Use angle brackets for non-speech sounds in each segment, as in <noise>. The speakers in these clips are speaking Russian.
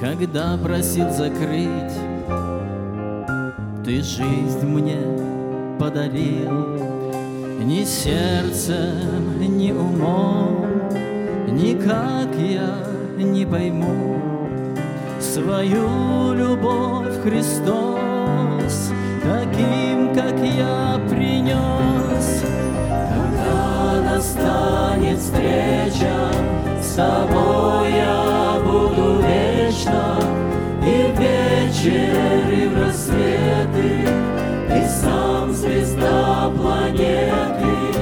Когда просил закрыть, Ты жизнь мне подарил. Ни сердцем, ни умом, Никак я не пойму Свою любовь Христос Таким, как я принес. Когда настанет встреча С тобой я буду вечно. И в вечер, и в рассветы Ты сам звезда планеты.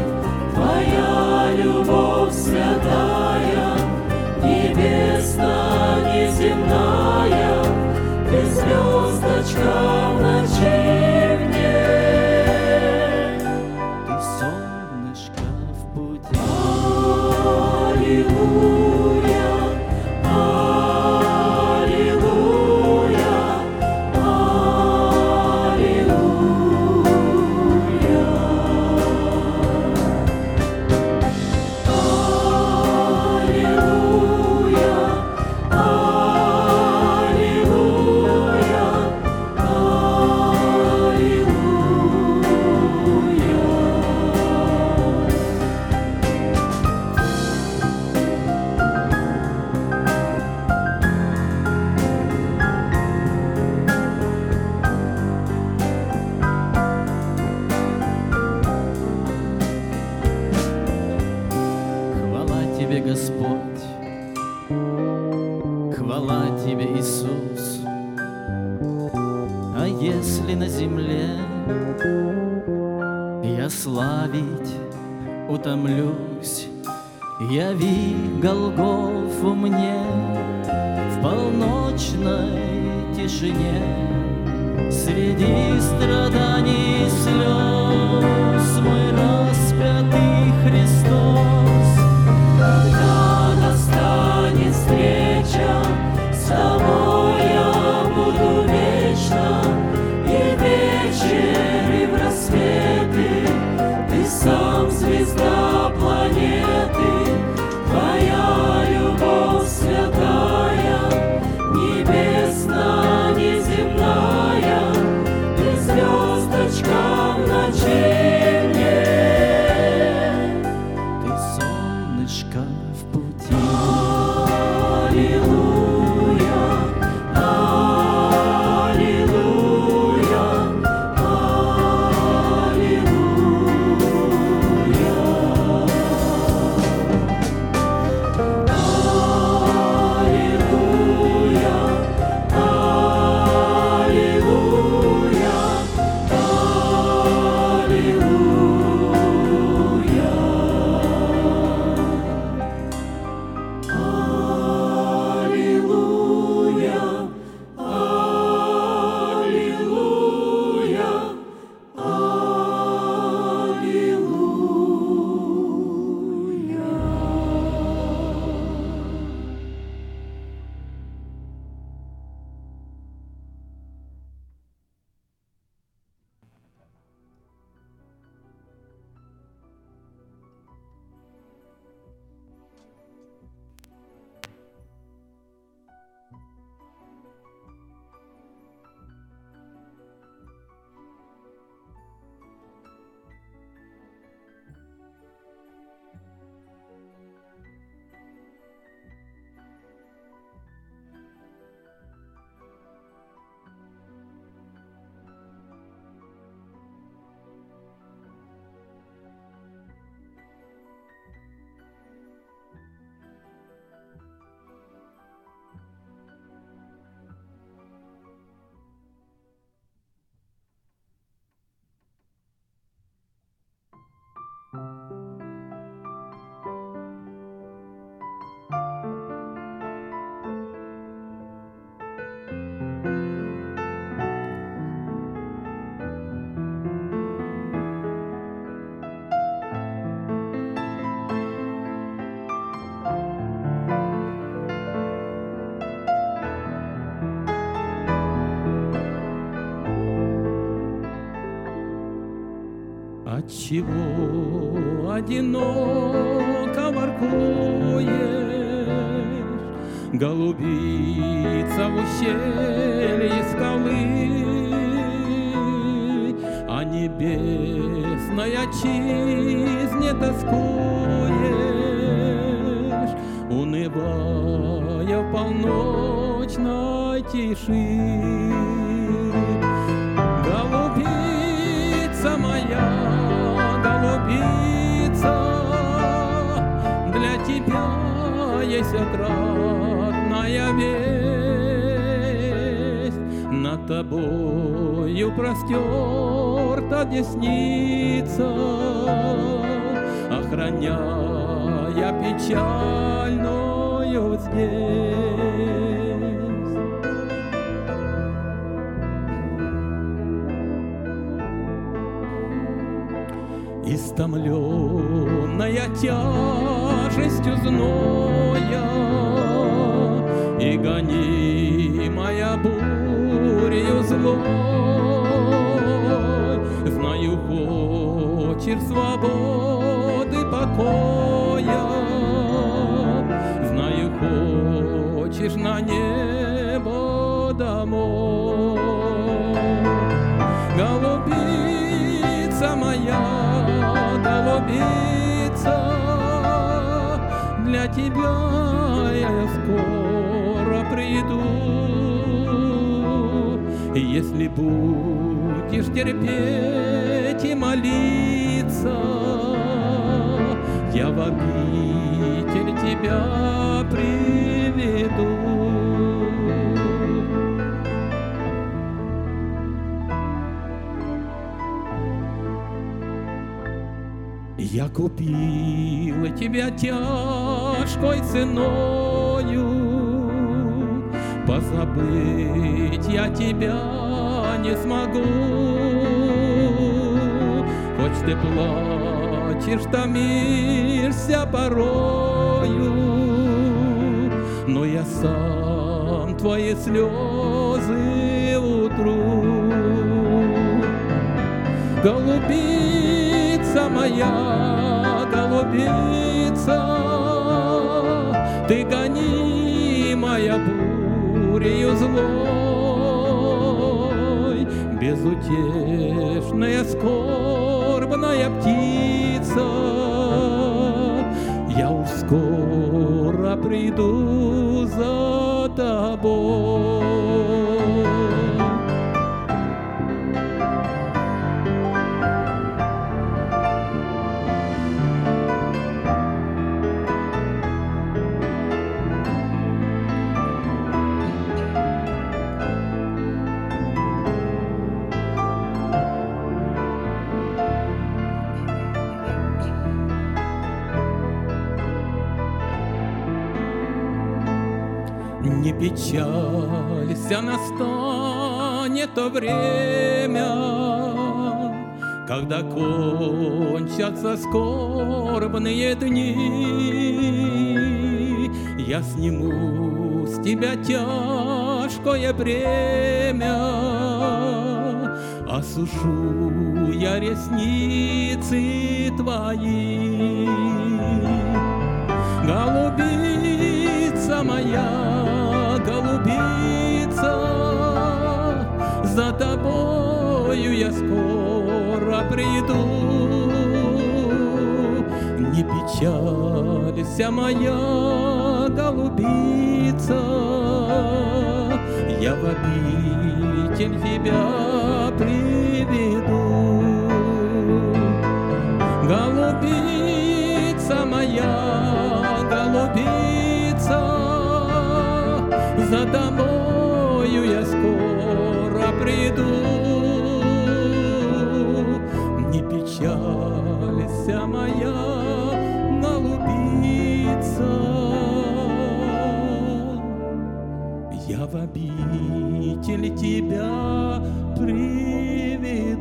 Твоя любовь святая Небесна, неземная яви Голгофу мне в полночной тишине среди страданий и слез мой распятый Христос. Отчего одиноко воркуешь, голубица в ущелье скалы, а небесная отчизне тоскуешь, унывая в полночной тиши. Есть отрадная весть. Над тобою простерта десница, охраняя печальную здесь. Истомленная тяжестью тебя я скоро приду. И если будешь терпеть и молиться, я в обитель тебя приведу. Я купила тебя тяжкой ценою, Позабыть я тебя не смогу. Хоть ты плачешь, томишься порою, Но я сам твои слезы утру. Голубица моя, голубица, Ты гонимая бурею злой, Безутешная, скорбная птица, Я уж скоро приду за тобой. Не печалься, настанет то время, Когда кончатся скорбные дни. Я сниму с тебя тяжкое бремя, Осушу я ресницы твои. Голубица моя, За тобою я скоро приду. Не печалься, моя голубица, Я в обитель тебя приведу. Приду. Не печалься, моя голубица, Я в обитель тебя приведу.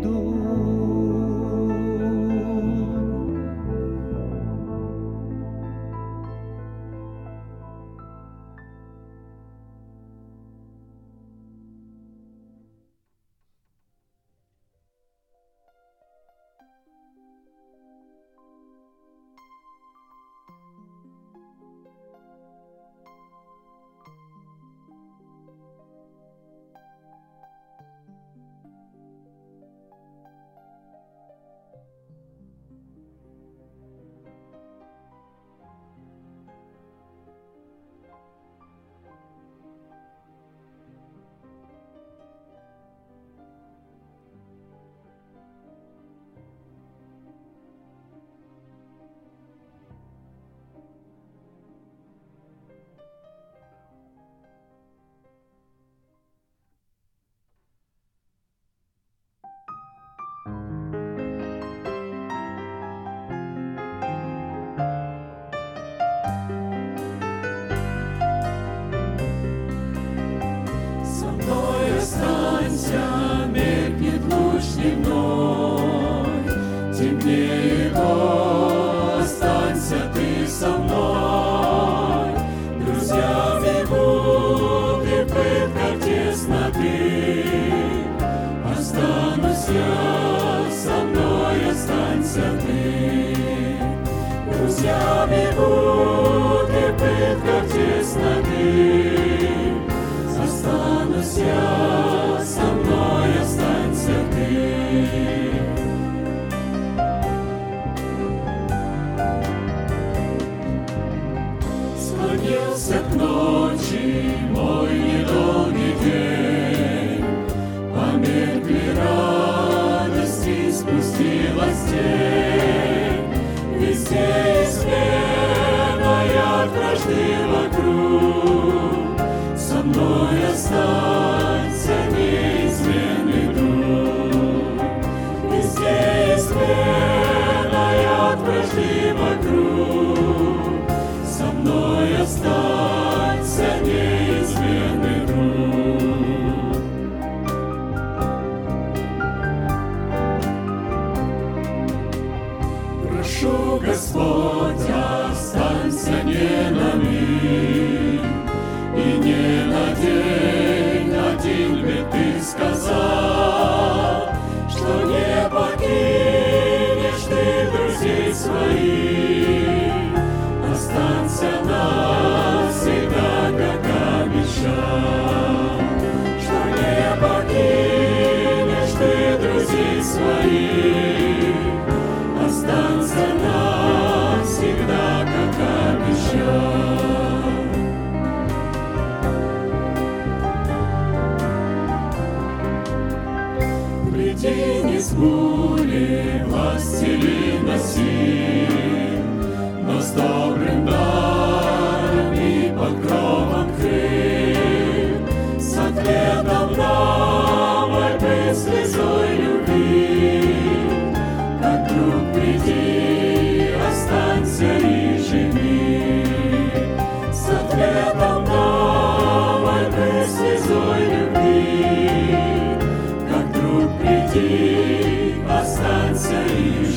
Склонился к ночи мой недолгий день, Померкли радости, спустилась тень. Везде и смена от вражды вокруг, Со мной останься неизменный друг. Везде и смена от вражды вокруг, твоих останься навсегда, как обещал. Приди не с бури, властелин с добрым даром и под кровом с ответом на мой слезой Спаси, останься и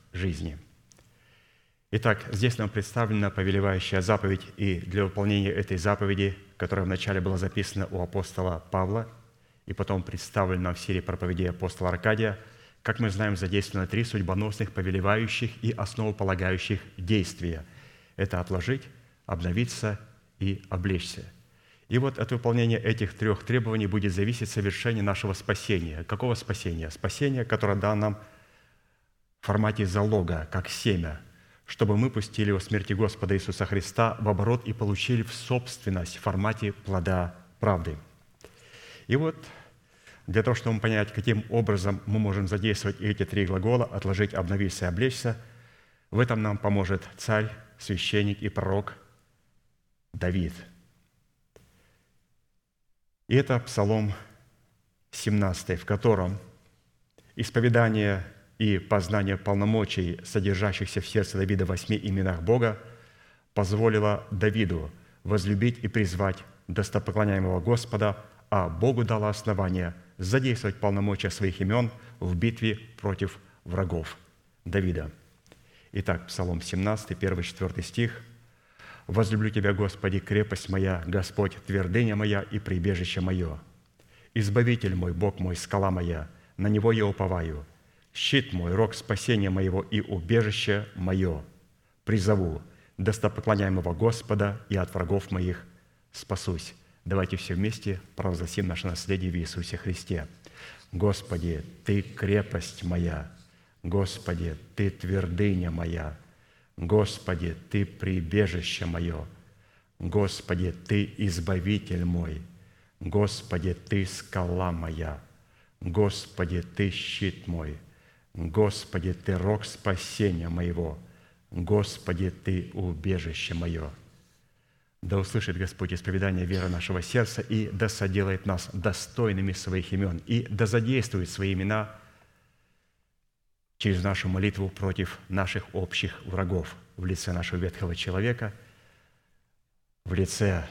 жизни. Итак, здесь нам представлена повелевающая заповедь, и для выполнения этой заповеди, которая вначале была записана у апостола Павла, и потом представлена в серии проповедей апостола Аркадия, как мы знаем, задействовано три судьбоносных, повелевающих и основополагающих действия. Это отложить, обновиться и облечься. И вот от выполнения этих трех требований будет зависеть совершение нашего спасения. Какого спасения? Спасение, которое дано нам формате залога, как семя, чтобы мы пустили его смерти Господа Иисуса Христа в оборот и получили в собственность в формате плода правды. И вот для того, чтобы понять, каким образом мы можем задействовать эти три глагола «отложить», «обновиться» и «облечься», в этом нам поможет царь, священник и пророк Давид. И это Псалом 17, в котором исповедание и познание полномочий, содержащихся в сердце Давида в восьми именах Бога, позволило Давиду возлюбить и призвать достопоклоняемого Господа, а Богу дало основание задействовать полномочия своих имен в битве против врагов Давида. Итак, Псалом 17, 1-4 стих. «Возлюблю Тебя, Господи, крепость моя, Господь, твердыня моя и прибежище мое. Избавитель мой, Бог мой, скала моя, на Него я уповаю щит мой, рог спасения моего и убежище мое. Призову достопоклоняемого Господа и от врагов моих спасусь. Давайте все вместе провозгласим наше наследие в Иисусе Христе. Господи, Ты крепость моя, Господи, Ты твердыня моя, Господи, Ты прибежище мое, Господи, Ты избавитель мой, Господи, Ты скала моя, Господи, Ты щит мой – Господи, Ты рог спасения моего, Господи, Ты убежище мое. Да услышит Господь исповедание веры нашего сердца и да соделает нас достойными своих имен, и да задействует свои имена через нашу молитву против наших общих врагов в лице нашего ветхого человека, в лице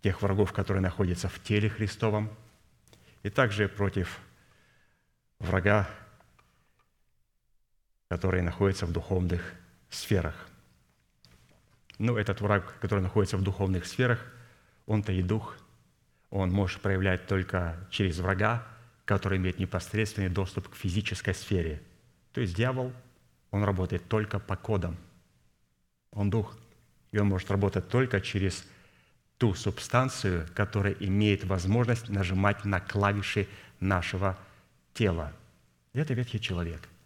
тех врагов, которые находятся в теле Христовом, и также против врага, которые находятся в духовных сферах. Ну, этот враг, который находится в духовных сферах, он-то и дух, он может проявлять только через врага, который имеет непосредственный доступ к физической сфере. То есть дьявол, он работает только по кодам. Он дух, и он может работать только через ту субстанцию, которая имеет возможность нажимать на клавиши нашего тела. И это ветхий человек –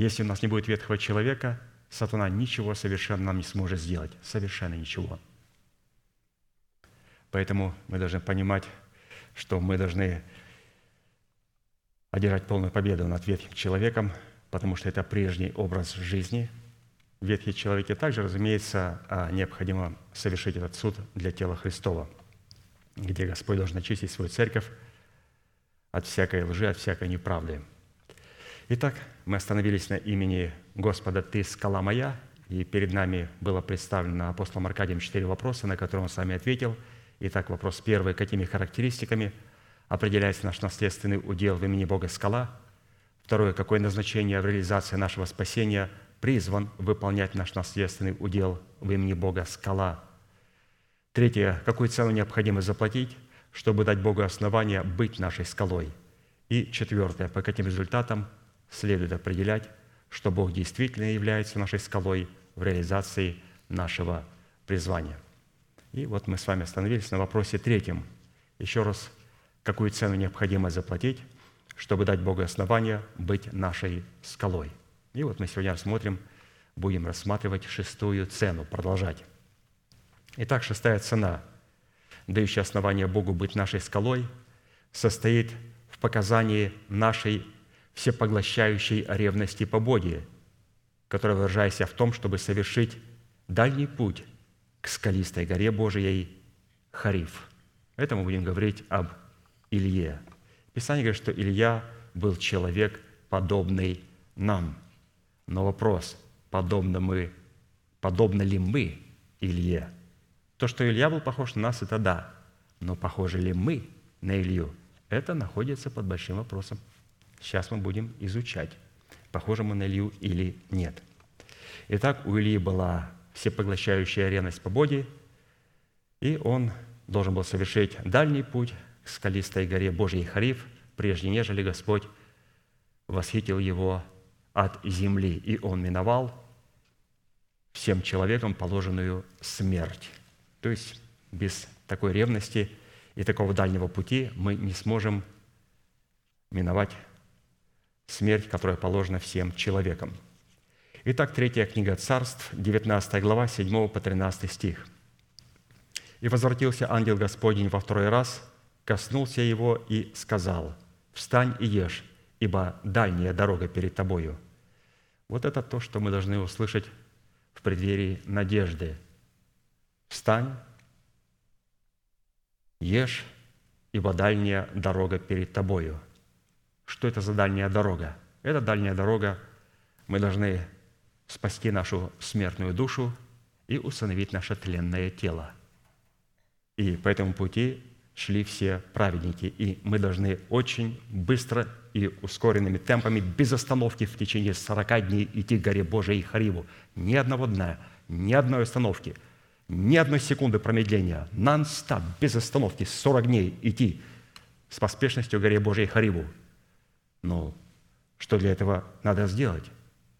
если у нас не будет ветхого человека, сатана ничего совершенно нам не сможет сделать. Совершенно ничего. Поэтому мы должны понимать, что мы должны одержать полную победу над ветхим человеком, потому что это прежний образ жизни. В ветхий человеке также, разумеется, а, необходимо совершить этот суд для тела Христова, где Господь должен очистить свою церковь от всякой лжи, от всякой неправды – Итак, мы остановились на имени Господа «Ты скала моя», и перед нами было представлено апостолом Аркадием четыре вопроса, на которые он сами ответил. Итак, вопрос первый. Какими характеристиками определяется наш наследственный удел в имени Бога скала? Второе. Какое назначение в реализации нашего спасения призван выполнять наш наследственный удел в имени Бога скала? Третье. Какую цену необходимо заплатить, чтобы дать Богу основание быть нашей скалой? И четвертое. По каким результатам следует определять, что Бог действительно является нашей скалой в реализации нашего призвания. И вот мы с вами остановились на вопросе третьем. Еще раз, какую цену необходимо заплатить, чтобы дать Богу основание быть нашей скалой. И вот мы сегодня рассмотрим, будем рассматривать шестую цену, продолжать. Итак, шестая цена, дающая основание Богу быть нашей скалой, состоит в показании нашей всепоглощающей ревности по Боге который выражается в том, чтобы совершить дальний путь к скалистой горе Божией Хариф. Это мы будем говорить об Илье. Писание говорит, что Илья был человек, подобный нам. Но вопрос, подобно, мы, подобно ли мы Илье? То, что Илья был похож на нас, это да. Но похожи ли мы на Илью? Это находится под большим вопросом. Сейчас мы будем изучать, похожи мы на Илью или нет. Итак, у Ильи была всепоглощающая ревность по Боге, и он должен был совершить дальний путь к скалистой горе Божьей Хариф, прежде нежели Господь восхитил его от земли, и он миновал всем человекам положенную смерть. То есть без такой ревности и такого дальнего пути мы не сможем миновать смерть, которая положена всем человекам. Итак, третья книга Царств, 19 глава, 7 по 13 стих. «И возвратился ангел Господень во второй раз, коснулся его и сказал, «Встань и ешь, ибо дальняя дорога перед тобою». Вот это то, что мы должны услышать в преддверии надежды. «Встань, ешь, ибо дальняя дорога перед тобою». Что это за дальняя дорога? Это дальняя дорога. Мы должны спасти нашу смертную душу и установить наше тленное тело. И по этому пути шли все праведники. И мы должны очень быстро и ускоренными темпами, без остановки в течение 40 дней идти к горе Божией Хариву. Ни одного дня, ни одной остановки, ни одной секунды промедления. Нон-стоп, без остановки, 40 дней идти с поспешностью к горе Божией Хариву. Но что для этого надо сделать?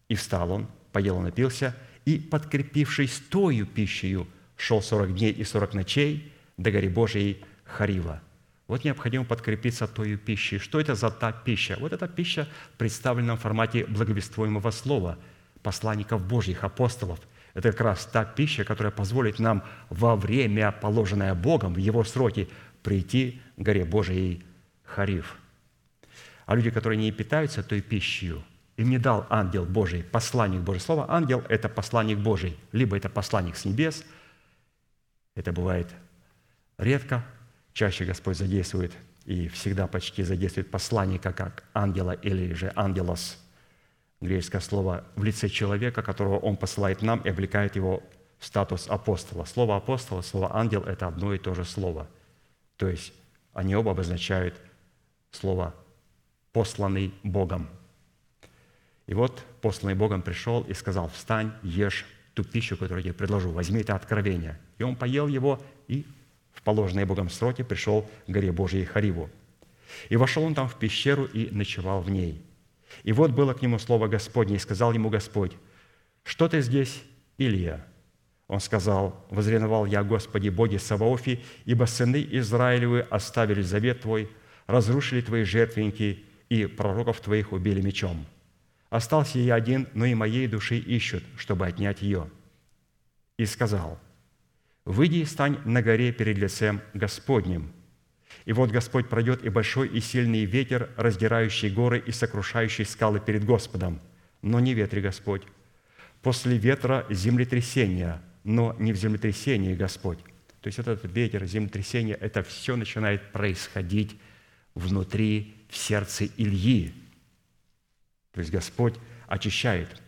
И встал он, поел и напился, и, подкрепившись тою пищей, шел 40 дней и 40 ночей до горе Божией Харива. Вот необходимо подкрепиться той пищей. Что это за та пища? Вот эта пища представлена в формате благовествуемого слова посланников Божьих, апостолов. Это как раз та пища, которая позволит нам во время, положенное Богом, в Его сроки, прийти к горе Божией Хариф. А люди, которые не питаются той пищей, им не дал ангел Божий, посланник Божий. Слово «ангел» – это посланник Божий. Либо это посланник с небес, это бывает редко, чаще Господь задействует и всегда почти задействует посланника как ангела или же ангелос, греческое слово, в лице человека, которого Он посылает нам и облекает его в статус апостола. Слово апостола, слово ангел – это одно и то же слово. То есть они оба обозначают слово «посланный Богом». И вот посланный Богом пришел и сказал, «Встань, ешь ту пищу, которую я тебе предложу, возьми это откровение». И он поел его и в положенные Богом сроки пришел к горе Божьей Хариву. И вошел он там в пещеру и ночевал в ней. И вот было к нему слово Господне, и сказал ему Господь, «Что ты здесь, Илья?» Он сказал, «Возреновал я, Господи, Боги Саваофи, ибо сыны Израилевы оставили завет Твой, разрушили Твои жертвенники, и пророков Твоих убили мечом. Остался я один, но и моей души ищут, чтобы отнять ее». И сказал, «Выйди и стань на горе перед лицем Господним». И вот Господь пройдет, и большой и сильный ветер, раздирающий горы и сокрушающий скалы перед Господом. Но не ветре Господь. После ветра землетрясение, но не в землетрясении Господь. То есть этот ветер, землетрясение, это все начинает происходить внутри, в сердце Ильи. То есть Господь очищает.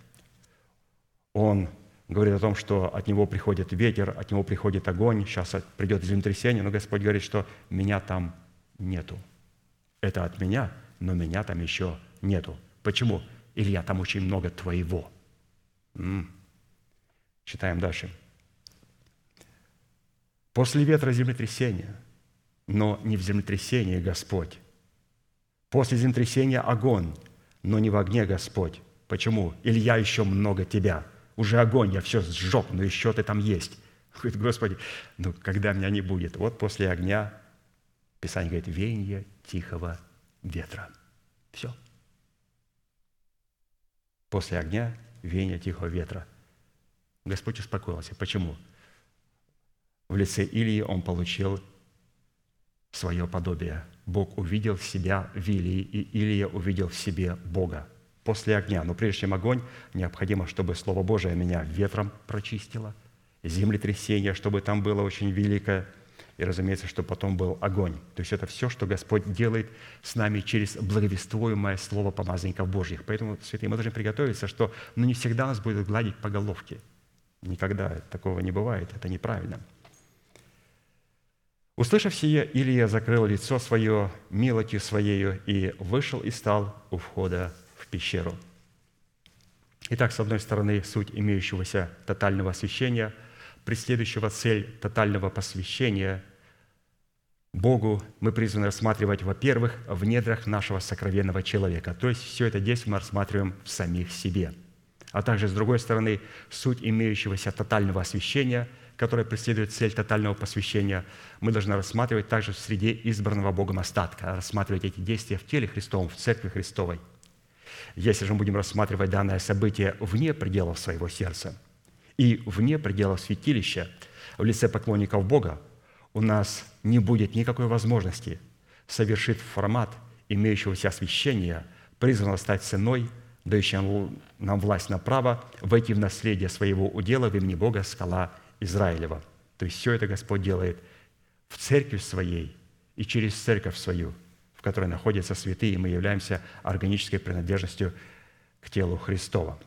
Он говорит о том, что от него приходит ветер, от него приходит огонь, сейчас придет землетрясение, но Господь говорит, что меня там нету. Это от меня, но меня там еще нету. Почему? Илья, там очень много твоего. М-м. Читаем дальше. После ветра землетрясение, но не в землетрясении Господь. После землетрясения огонь, но не в огне Господь. Почему? Илья еще много тебя – уже огонь, я все сжег, но еще ты там есть. <laughs> Говорит, Господи, ну когда меня не будет? Вот после огня, Писание говорит, веяние тихого ветра. Все. После огня веяние тихого ветра. Господь успокоился. Почему? В лице Илии он получил свое подобие. Бог увидел себя в Илии, и Илия увидел в себе Бога после огня. Но прежде чем огонь, необходимо, чтобы Слово Божие меня ветром прочистило, землетрясение, чтобы там было очень великое, и, разумеется, чтобы потом был огонь. То есть это все, что Господь делает с нами через благовествуемое Слово помазанников Божьих. Поэтому, святые, мы должны приготовиться, что ну, не всегда нас будет гладить по головке. Никогда такого не бывает, это неправильно. Услышав сие, Илия закрыл лицо свое милостью своею и вышел и стал у входа в пещеру. Итак, с одной стороны, суть имеющегося тотального освящения, преследующего цель тотального посвящения Богу мы призваны рассматривать, во-первых, в недрах нашего сокровенного человека. То есть все это действие мы рассматриваем в самих себе. А также, с другой стороны, суть имеющегося тотального освящения, которое преследует цель тотального посвящения, мы должны рассматривать также в среде избранного Богом остатка, рассматривать эти действия в теле Христовом, в Церкви Христовой. Если же мы будем рассматривать данное событие вне пределов своего сердца и вне пределов святилища, в лице поклонников Бога, у нас не будет никакой возможности совершить формат имеющегося освящения, призванного стать ценой, дающей нам власть на право войти в наследие своего удела в имени Бога скала Израилева. То есть все это Господь делает в церкви своей и через церковь свою, в которой находятся святые, и мы являемся органической принадлежностью к телу Христова.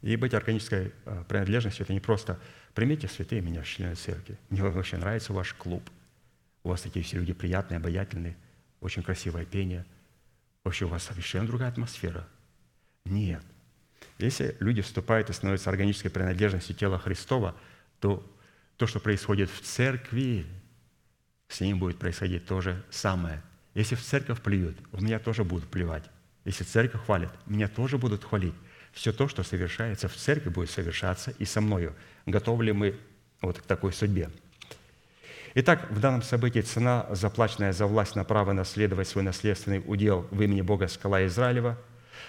И быть органической э, принадлежностью – это не просто Примите, святые, меня в члены церкви. Мне очень нравится ваш клуб. У вас такие все люди приятные, обаятельные, очень красивое пение. Вообще у вас совершенно другая атмосфера. Нет. Если люди вступают и становятся органической принадлежностью тела Христова, то то, что происходит в церкви, с ним будет происходить то же самое. Если в церковь плюют, в меня тоже будут плевать. Если церковь хвалит, меня тоже будут хвалить. Все то, что совершается в церкви, будет совершаться и со мною. Готовы ли мы вот к такой судьбе? Итак, в данном событии цена, заплаченная за власть на право наследовать свой наследственный удел в имени Бога Скала Израилева,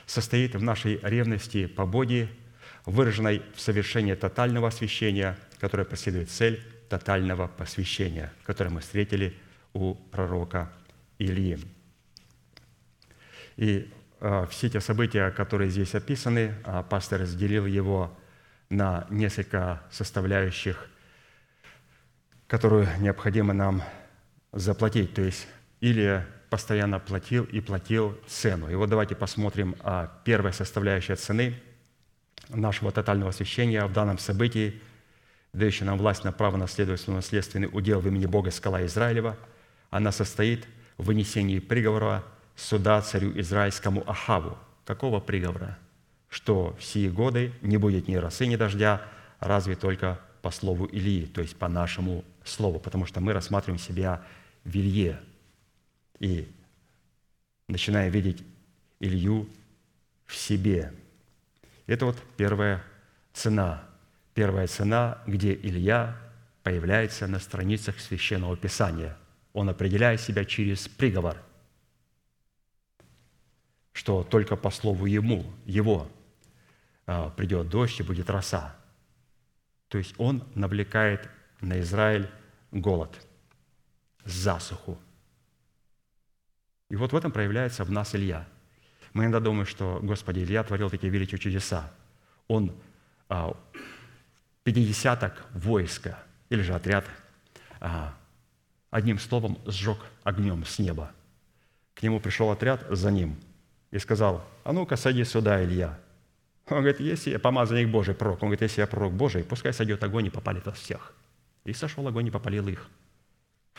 состоит в нашей ревности по Боге, выраженной в совершении тотального освящения, которое преследует цель тотального посвящения, которое мы встретили у пророка Ильи. И э, все эти события, которые здесь описаны, э, пастор разделил его на несколько составляющих, которую необходимо нам заплатить. То есть Илия постоянно платил и платил цену. И вот давайте посмотрим а, первая составляющая цены нашего тотального освящения в данном событии, дающая нам власть на право наследовать наследственный удел в имени Бога Скала Израилева. Она состоит в вынесении приговора суда царю израильскому Ахаву. Какого приговора? что в сии годы не будет ни росы, ни дождя, разве только по слову Илии, то есть по нашему слову, потому что мы рассматриваем себя в Илье и начинаем видеть Илью в себе. Это вот первая цена. Первая цена, где Илья появляется на страницах Священного Писания. Он определяет себя через приговор, что только по слову ему, его а, придет дождь и будет роса. То есть он навлекает на Израиль голод, засуху. И вот в этом проявляется в нас Илья. Мы иногда думаем, что, Господи, Илья творил такие великие чудеса. Он а, пятидесяток войска, или же отряд, а, одним словом сжег огнем с неба. К нему пришел отряд за ним и сказал, а ну-ка садись сюда, Илья. Он говорит, если я помазанник Божий, пророк, он говорит, если я пророк Божий, пускай сойдет огонь и попалит вас всех. И сошел огонь и попалил их.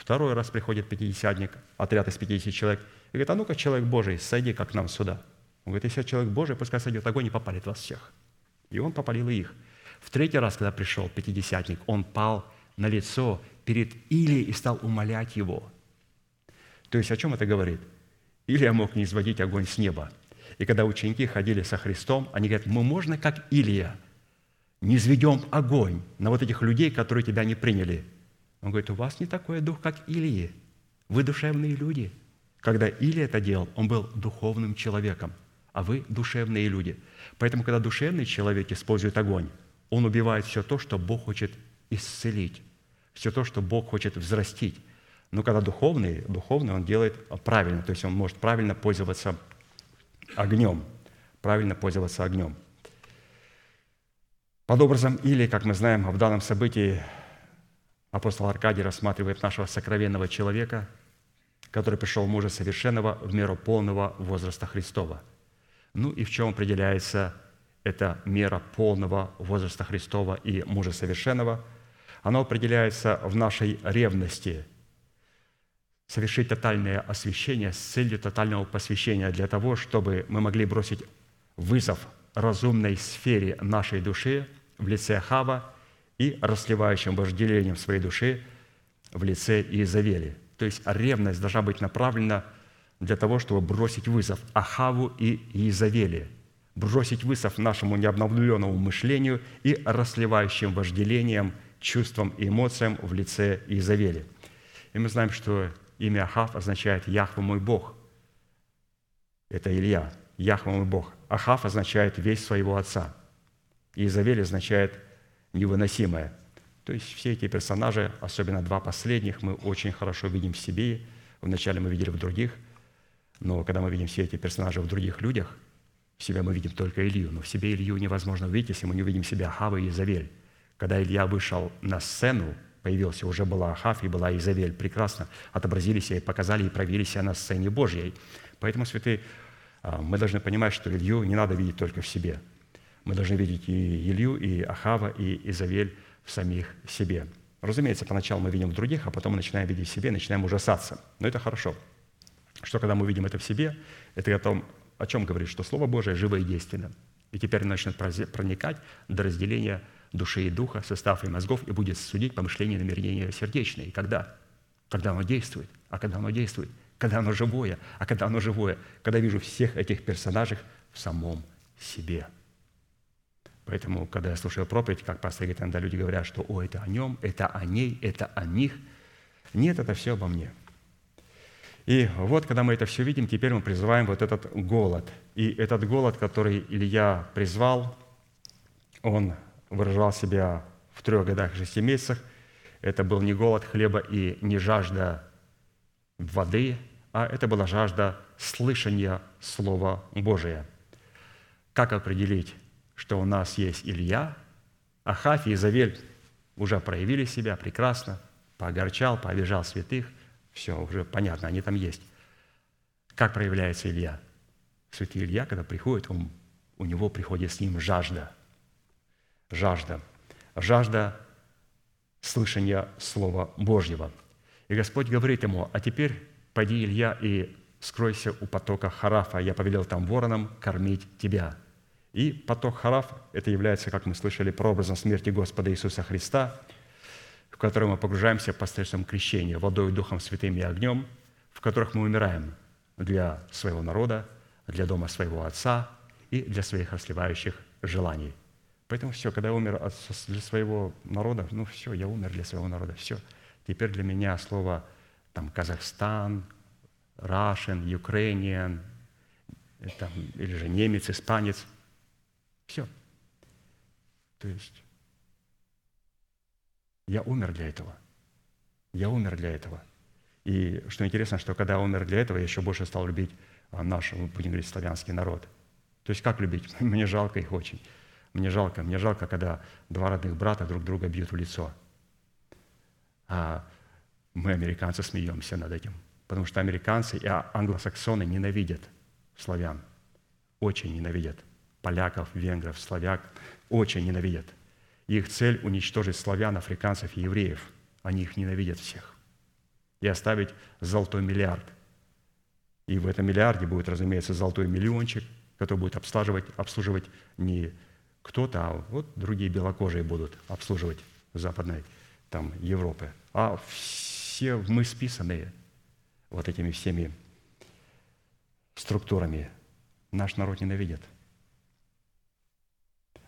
Второй раз приходит пятидесятник, отряд из пятидесяти человек, и говорит, а ну-ка, человек Божий, сойди как нам сюда. Он говорит, если человек Божий, пускай сойдет огонь и попалит вас всех. И он попалил их. В третий раз, когда пришел пятидесятник, он пал на лицо перед Илией и стал умолять его. То есть о чем это говорит? Илия мог не изводить огонь с неба, и когда ученики ходили со Христом, они говорят, мы можно, как Илия, не изведем огонь на вот этих людей, которые тебя не приняли. Он говорит, у вас не такой дух, как Илии. Вы душевные люди. Когда Илия это делал, он был духовным человеком, а вы душевные люди. Поэтому, когда душевный человек использует огонь, он убивает все то, что Бог хочет исцелить, все то, что Бог хочет взрастить. Но когда духовный, духовный он делает правильно, то есть он может правильно пользоваться огнем. правильно пользоваться огнем. Под образом или, как мы знаем, в данном событии апостол Аркадий рассматривает нашего сокровенного человека, который пришел мужа совершенного в меру полного возраста Христова. Ну и в чем определяется эта мера полного возраста Христова и мужа совершенного? Оно определяется в нашей ревности – совершить тотальное освящение с целью тотального посвящения для того, чтобы мы могли бросить вызов разумной сфере нашей души в лице Хава и расливающим вожделением своей души в лице Иезавели. То есть ревность должна быть направлена для того, чтобы бросить вызов Ахаву и Иезавели, бросить вызов нашему необновленному мышлению и расливающим вожделением, чувствам и эмоциям в лице Иезавели. И мы знаем, что Имя Ахав означает «Яхва мой Бог». Это Илья, Яхва мой Бог. Ахав означает «весь своего отца». И Изавель означает «невыносимое». То есть все эти персонажи, особенно два последних, мы очень хорошо видим в себе. Вначале мы видели в других, но когда мы видим все эти персонажи в других людях, в себе мы видим только Илью. Но в себе Илью невозможно увидеть, если мы не увидим себя Ахава и Изавель. Когда Илья вышел на сцену, появился, уже была Ахав и была Изавель, прекрасно отобразили себя и показали, и проявили себя на сцене Божьей. Поэтому, святые, а, мы должны понимать, что Илью не надо видеть только в себе. Мы должны видеть и Илью, и Ахава, и Изавель в самих себе. Разумеется, поначалу мы видим в других, а потом мы начинаем видеть в себе, начинаем ужасаться. Но это хорошо. Что когда мы видим это в себе, это о том, о чем говорит, что Слово Божие живо и действенно. И теперь начнет проникать до разделения души и духа, состав и мозгов, и будет судить помышления и намерения сердечные. И когда? Когда оно действует. А когда оно действует? Когда оно живое. А когда оно живое? Когда вижу всех этих персонажей в самом себе. Поэтому, когда я слушаю проповедь, как пастор говорит, иногда люди говорят, что «О, это о нем, это о ней, это о них». Нет, это все обо мне. И вот, когда мы это все видим, теперь мы призываем вот этот голод. И этот голод, который Илья призвал, он выражал себя в трех годах и шести месяцах. Это был не голод хлеба и не жажда воды, а это была жажда слышания Слова Божия. Как определить, что у нас есть Илья, Ахав и Изавель уже проявили себя прекрасно, поогорчал, пообижал святых, все, уже понятно, они там есть. Как проявляется Илья? Святый Илья, когда приходит, он, у него приходит с ним жажда – жажда. Жажда слышания Слова Божьего. И Господь говорит ему, а теперь пойди, Илья, и скройся у потока Харафа, я повелел там воронам кормить тебя». И поток Хараф – это является, как мы слышали, прообразом смерти Господа Иисуса Христа, в котором мы погружаемся посредством крещения водой, Духом Святым и огнем, в которых мы умираем для своего народа, для дома своего Отца и для своих расливающих желаний. Поэтому все, когда я умер для своего народа, ну все, я умер для своего народа, все. Теперь для меня слово там Казахстан, Russian, Ukrainian, там, или же немец, испанец, все. То есть я умер для этого. Я умер для этого. И что интересно, что когда я умер для этого, я еще больше стал любить а, наш, будем говорить, славянский народ. То есть как любить? <laughs> Мне жалко их очень. Мне жалко, мне жалко, когда два родных брата друг друга бьют в лицо. А мы, американцы, смеемся над этим. Потому что американцы и англосаксоны ненавидят славян. Очень ненавидят. Поляков, венгров, славяк. Очень ненавидят. Их цель – уничтожить славян, африканцев и евреев. Они их ненавидят всех. И оставить золотой миллиард. И в этом миллиарде будет, разумеется, золотой миллиончик, который будет обслуживать, обслуживать не кто-то, а вот другие белокожие будут обслуживать западной там, Европы. А все мы списанные вот этими всеми структурами. Наш народ ненавидит.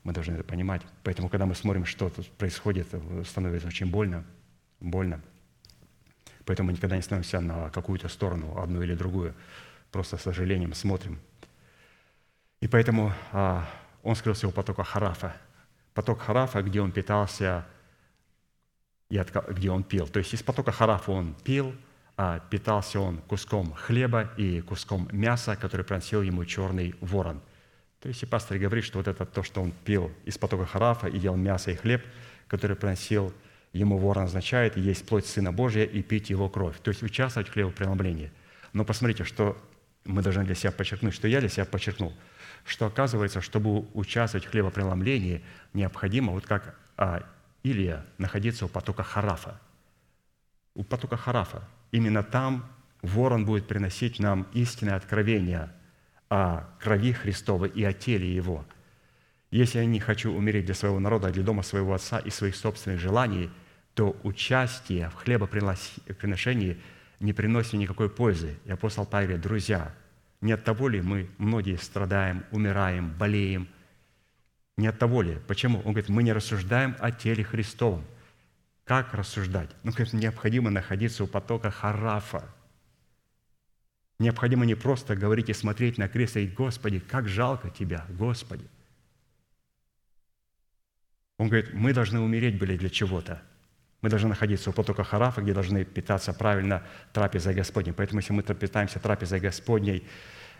Мы должны это понимать. Поэтому, когда мы смотрим, что тут происходит, становится очень больно. Больно. Поэтому мы никогда не становимся на какую-то сторону, одну или другую. Просто с сожалением смотрим. И поэтому а, он скрылся у потока Харафа. Поток Харафа, где он питался и где он пил. То есть из потока Харафа он пил, а питался он куском хлеба и куском мяса, который приносил ему черный ворон. То есть и пастор говорит, что вот это то, что он пил из потока Харафа и ел мясо и хлеб, который приносил ему ворон, означает есть плоть Сына Божия и пить его кровь. То есть участвовать в хлебопреломлении. Но посмотрите, что мы должны для себя подчеркнуть, что я для себя подчеркнул, что оказывается, чтобы участвовать в хлебопреломлении, необходимо, вот как а, Илия, находиться у потока Харафа. У потока Харафа. Именно там ворон будет приносить нам истинное откровение о крови Христовой и о теле Его. Если я не хочу умереть для своего народа, а для дома своего отца и своих собственных желаний, то участие в хлебоприношении не приносит никакой пользы. И апостол Павел говорит, друзья, не от того ли мы многие страдаем, умираем, болеем? Не от того ли? Почему? Он говорит, мы не рассуждаем о теле Христовом. Как рассуждать? Ну, говорит, необходимо находиться у потока Харафа – Необходимо не просто говорить и смотреть на крест и говорить, Господи, как жалко Тебя, Господи. Он говорит, мы должны умереть были для чего-то. Мы должны находиться у потока Харафа, где должны питаться правильно трапезой Господней. Поэтому, если мы питаемся трапезой Господней,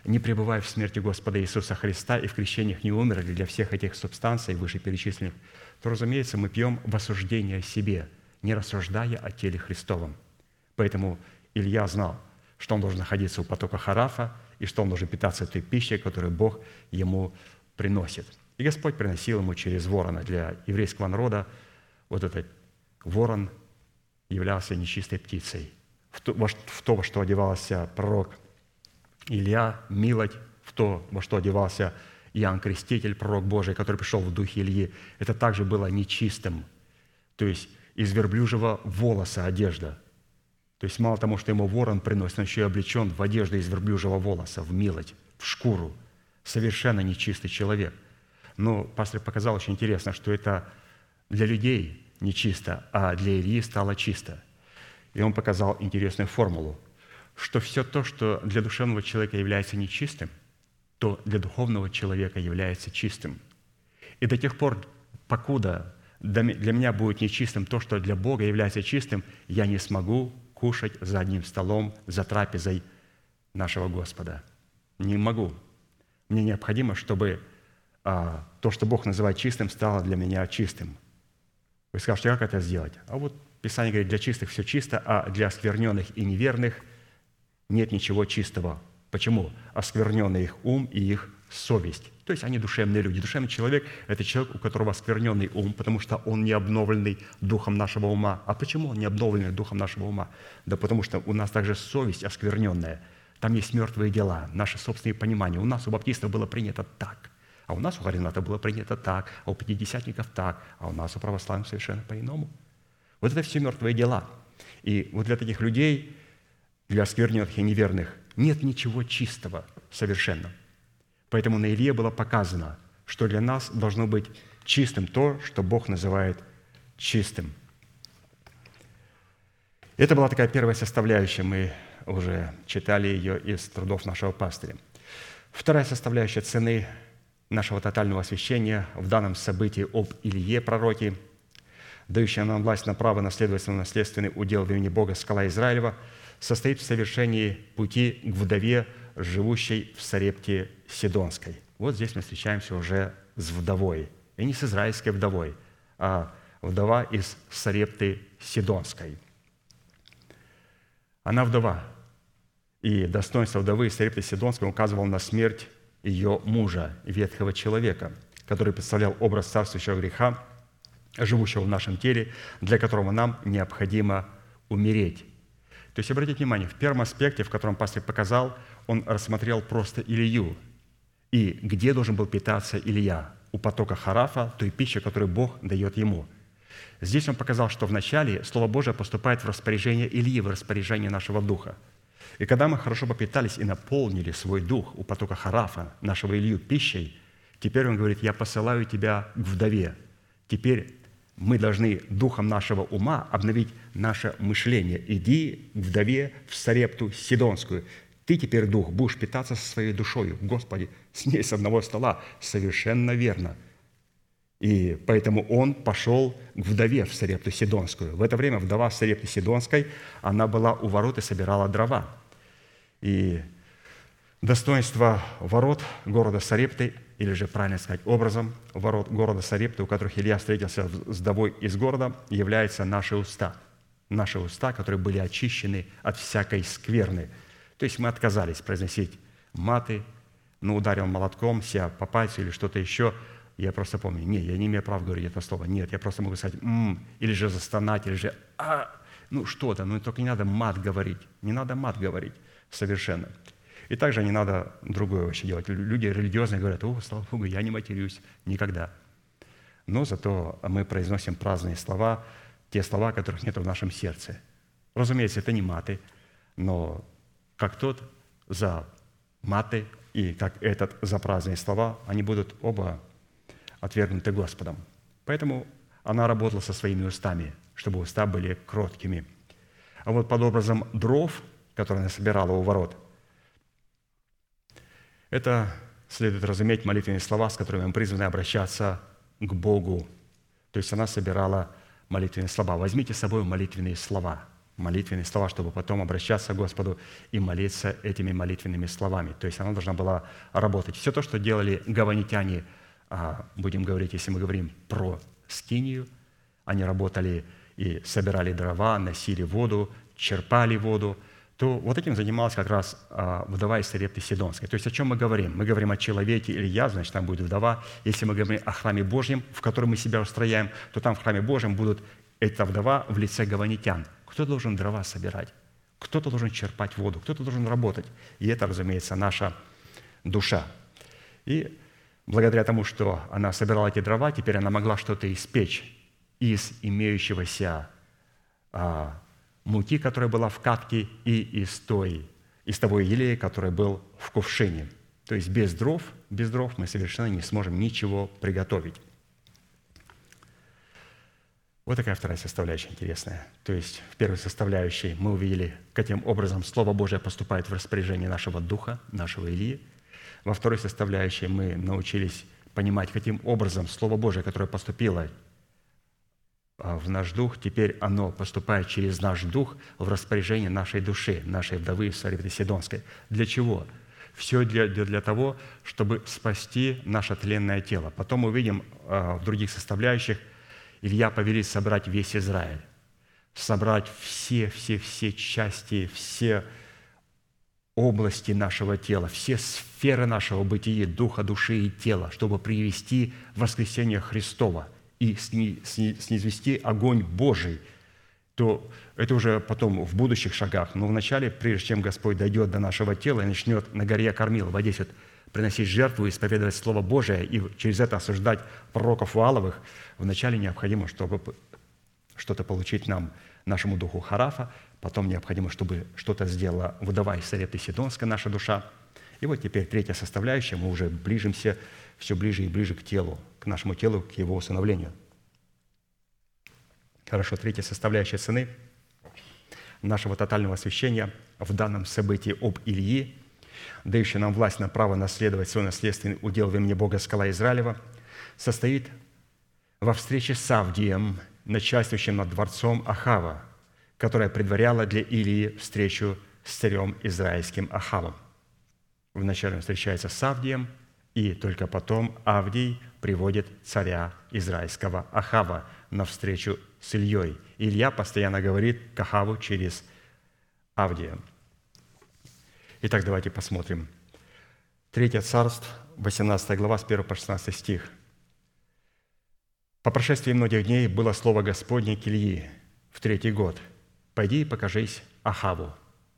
не пребывая в смерти Господа Иисуса Христа и в крещениях не умерли для всех этих субстанций вышеперечисленных, то, разумеется, мы пьем в осуждение себе, не рассуждая о теле Христовом. Поэтому Илья знал – что он должен находиться у потока Харафа и что он должен питаться той пищей, которую Бог ему приносит. И Господь приносил ему через ворона. Для еврейского народа вот этот ворон являлся нечистой птицей. В то, во что одевался пророк Илья, милоть, в то, во что одевался Иоанн Креститель, пророк Божий, который пришел в духе Ильи, это также было нечистым. То есть из верблюжьего волоса одежда – то есть мало того, что ему ворон приносит, он еще и облечен в одежду из верблюжьего волоса, в милоть, в шкуру. Совершенно нечистый человек. Но пастор показал очень интересно, что это для людей нечисто, а для Ильи стало чисто. И он показал интересную формулу, что все то, что для душевного человека является нечистым, то для духовного человека является чистым. И до тех пор, покуда для меня будет нечистым то, что для Бога является чистым, я не смогу кушать за одним столом, за трапезой нашего Господа. Не могу. Мне необходимо, чтобы а, то, что Бог называет чистым, стало для меня чистым. Вы скажете, как это сделать? А вот Писание говорит, для чистых все чисто, а для оскверненных и неверных нет ничего чистого. Почему? Оскверненный их ум и их совесть. То есть они душевные люди. Душевный человек – это человек, у которого оскверненный ум, потому что он не обновленный духом нашего ума. А почему он не обновленный духом нашего ума? Да потому что у нас также совесть оскверненная. Там есть мертвые дела, наши собственные понимания. У нас у баптистов было принято так, а у нас у Харината было принято так, а у пятидесятников так, а у нас у православных совершенно по-иному. Вот это все мертвые дела. И вот для таких людей, для оскверненных и неверных, нет ничего чистого совершенно – Поэтому на Илье было показано, что для нас должно быть чистым то, что Бог называет чистым. Это была такая первая составляющая, мы уже читали ее из трудов нашего пастыря. Вторая составляющая цены нашего тотального освящения в данном событии об Илье пророке, дающая нам власть на право наследовать наследственный удел в имени Бога скала Израилева, состоит в совершении пути к вдове, живущей в Сарепте Сидонской. Вот здесь мы встречаемся уже с вдовой. И не с израильской вдовой, а вдова из Сарепты Сидонской. Она вдова. И достоинство вдовы из Сарепты Сидонской указывало на смерть ее мужа, ветхого человека, который представлял образ царствующего греха, живущего в нашем теле, для которого нам необходимо умереть. То есть, обратите внимание, в первом аспекте, в котором пастор показал, он рассмотрел просто Илью, и где должен был питаться Илья? У потока Харафа, той пищи, которую Бог дает ему. Здесь он показал, что вначале Слово Божие поступает в распоряжение Ильи, в распоряжение нашего духа. И когда мы хорошо попитались и наполнили свой дух у потока Харафа, нашего Илью, пищей, теперь он говорит, я посылаю тебя к вдове. Теперь мы должны духом нашего ума обновить наше мышление. Иди к вдове в Сарепту Сидонскую. Ты теперь, дух, будешь питаться со своей душою. Господи, с ней с одного стола. Совершенно верно. И поэтому он пошел к вдове в Сарепту Сидонскую. В это время вдова в Сарепте Сидонской, она была у ворот и собирала дрова. И достоинство ворот города Сарепты или же, правильно сказать, образом ворот города Сарепты, у которых Илья встретился с довой из города, являются наши уста. Наши уста, которые были очищены от всякой скверны. То есть мы отказались произносить маты, ну, ударил молотком себя по пальцу или что-то еще. Я просто помню, нет, я не имею права говорить это слово. Нет, я просто могу сказать «м», или же застонать, или же «а», ну что-то, ну только не надо мат говорить. Не надо мат говорить совершенно. И также не надо другое вообще делать. Люди религиозные говорят, о, слава Богу, я не матерюсь никогда. Но зато мы произносим праздные слова, те слова, которых нет в нашем сердце. Разумеется, это не маты, но как тот за маты и как этот за праздные слова, они будут оба отвергнуты Господом. Поэтому она работала со своими устами, чтобы уста были кроткими. А вот под образом дров, которые она собирала у ворот – это следует разуметь молитвенные слова, с которыми мы призваны обращаться к Богу. То есть она собирала молитвенные слова. Возьмите с собой молитвенные слова. Молитвенные слова, чтобы потом обращаться к Господу и молиться этими молитвенными словами. То есть она должна была работать. Все то, что делали гаванитяне, а, будем говорить, если мы говорим про скинию, они работали и собирали дрова, носили воду, черпали воду – то вот этим занималась как раз а, вдова из Сарепты Сидонской. То есть о чем мы говорим? Мы говорим о человеке или я, значит, там будет вдова. Если мы говорим о храме Божьем, в котором мы себя устрояем, то там в храме Божьем будут эта вдова в лице гаванитян. Кто должен дрова собирать? Кто-то должен черпать воду, кто-то должен работать. И это, разумеется, наша душа. И благодаря тому, что она собирала эти дрова, теперь она могла что-то испечь из имеющегося а, муки, которая была в катке, и из, той, из того елея, который был в кувшине. То есть без дров, без дров мы совершенно не сможем ничего приготовить. Вот такая вторая составляющая интересная. То есть в первой составляющей мы увидели, каким образом Слово Божие поступает в распоряжение нашего духа, нашего Илии. Во второй составляющей мы научились понимать, каким образом Слово Божие, которое поступило а, в наш дух, теперь оно поступает через наш дух в распоряжение нашей души, нашей вдовы Сарипты Сидонской. Для чего? Все для, для, для того, чтобы спасти наше тленное тело. Потом увидим э, в других составляющих, Илья повелит собрать весь Израиль, собрать все, все, все части, все области нашего тела, все сферы нашего бытия, духа, души и тела, чтобы привести воскресение Христова – и снизвести огонь Божий, то это уже потом в будущих шагах. Но вначале, прежде чем Господь дойдет до нашего тела и начнет на горе Кормил вот приносить жертву, исповедовать Слово Божие и через это осуждать пророков Валовых, вначале необходимо, чтобы что-то получить нам, нашему духу Харафа, потом необходимо, чтобы что-то сделала вдова из Сарепты Сидонская, наша душа. И вот теперь третья составляющая, мы уже ближимся все ближе и ближе к телу, к нашему телу, к его усыновлению. Хорошо, третья составляющая цены нашего тотального освящения в данном событии об Ильи, дающий нам власть на право наследовать свой наследственный удел в имени Бога Скала Израилева, состоит во встрече с Авдием, начальствующим над дворцом Ахава, которая предваряла для Илии встречу с царем израильским Ахавом. Вначале он встречается с Авдием – и только потом Авдий приводит царя израильского Ахава на встречу с Ильей. Илья постоянно говорит к Ахаву через Авдия. Итак, давайте посмотрим. Третье царство, 18 глава, с 1 по 16 стих. «По прошествии многих дней было слово Господне к Ильи в третий год. «Пойди и покажись Ахаву».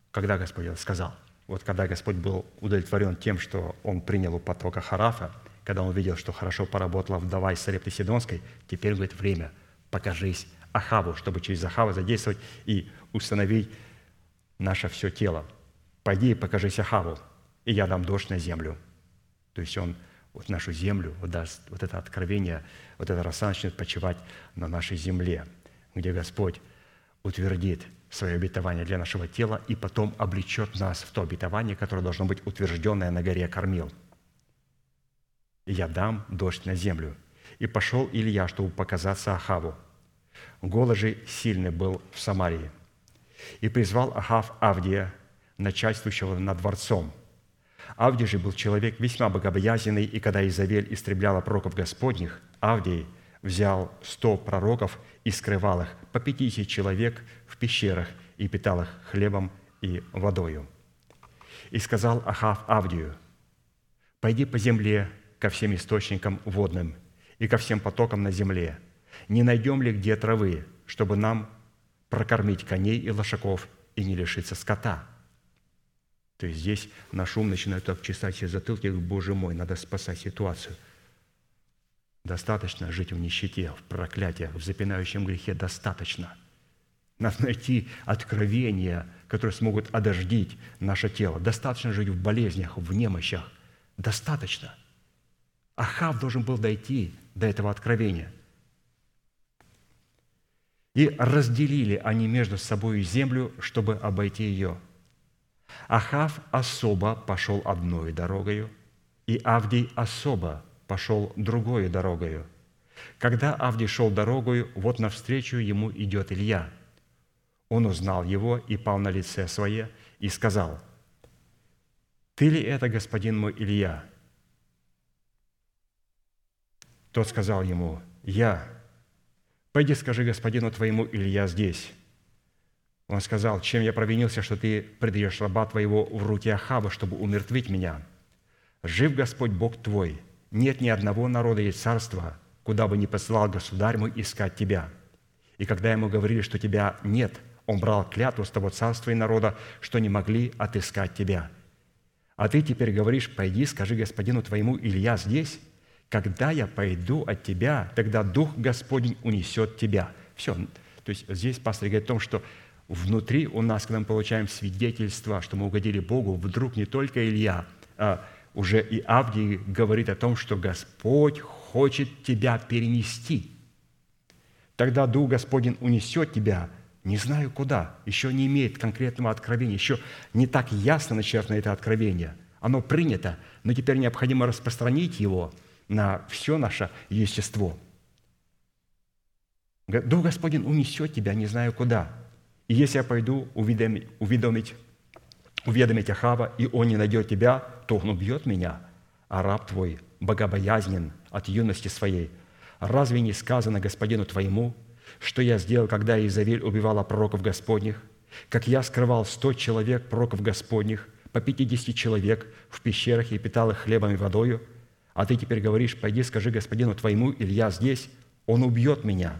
Когда Господь сказал – вот когда Господь был удовлетворен тем, что Он принял у потока Харафа, когда Он видел, что хорошо поработала вдова из Сарепты Сидонской, теперь, говорит, время, покажись Ахаву, чтобы через Ахава задействовать и установить наше все тело. Пойди и покажись Ахаву, и я дам дождь на землю. То есть Он вот нашу землю даст вот это откровение, вот эта роса начнет почивать на нашей земле, где Господь утвердит свое обетование для нашего тела и потом облечет нас в то обетование, которое должно быть утвержденное на горе Кормил. «И я дам дождь на землю». И пошел Илья, чтобы показаться Ахаву. Голод же сильный был в Самарии. И призвал Ахав Авдия, начальствующего над дворцом. Авдий же был человек весьма богобоязненный, и когда Изавель истребляла пророков Господних, Авдий взял сто пророков и скрывал их по пятидесяти человек в пещерах и питал их хлебом и водою. И сказал Ахав Авдию, «Пойди по земле ко всем источникам водным и ко всем потокам на земле. Не найдем ли где травы, чтобы нам прокормить коней и лошаков и не лишиться скота?» То есть здесь наш ум начинает обчесать все затылки, Боже мой, надо спасать ситуацию. Достаточно жить в нищете, в проклятиях, в запинающем грехе. Достаточно. Надо найти откровения, которые смогут одождить наше тело. Достаточно жить в болезнях, в немощах. Достаточно. Ахав должен был дойти до этого откровения. И разделили они между собой землю, чтобы обойти ее – Ахав особо пошел одной дорогою, и Авдий особо пошел другой дорогою. Когда Авдий шел дорогою, вот навстречу ему идет Илья. Он узнал его и пал на лице свое и сказал, «Ты ли это, господин мой Илья?» Тот сказал ему, «Я». «Пойди скажи господину твоему, Илья здесь». Он сказал, чем я провинился, что ты предаешь раба твоего в руки Ахава, чтобы умертвить меня? Жив Господь Бог твой, нет ни одного народа и царства, куда бы ни посылал государь мой искать тебя. И когда ему говорили, что тебя нет, он брал клятву с того царства и народа, что не могли отыскать тебя. А ты теперь говоришь, пойди, скажи господину твоему, Илья здесь, когда я пойду от тебя, тогда Дух Господень унесет тебя. Все. То есть здесь пастор говорит о том, что внутри у нас, когда мы получаем свидетельство, что мы угодили Богу, вдруг не только Илья, а уже и Авдий говорит о том, что Господь хочет тебя перенести. Тогда Дух Господень унесет тебя, не знаю куда, еще не имеет конкретного откровения, еще не так ясно начертано это откровение. Оно принято, но теперь необходимо распространить его на все наше естество. Дух Господень унесет тебя, не знаю куда – и если я пойду уведомить, уведомить, уведомить Ахава, и он не найдет тебя, то он убьет меня, а раб твой богобоязнен от юности своей. Разве не сказано господину твоему, что я сделал, когда Изавель убивала пророков Господних, как я скрывал сто человек пророков Господних, по пятидесяти человек в пещерах и питал их хлебом и водою, а ты теперь говоришь, пойди скажи господину твоему, Илья здесь, он убьет меня».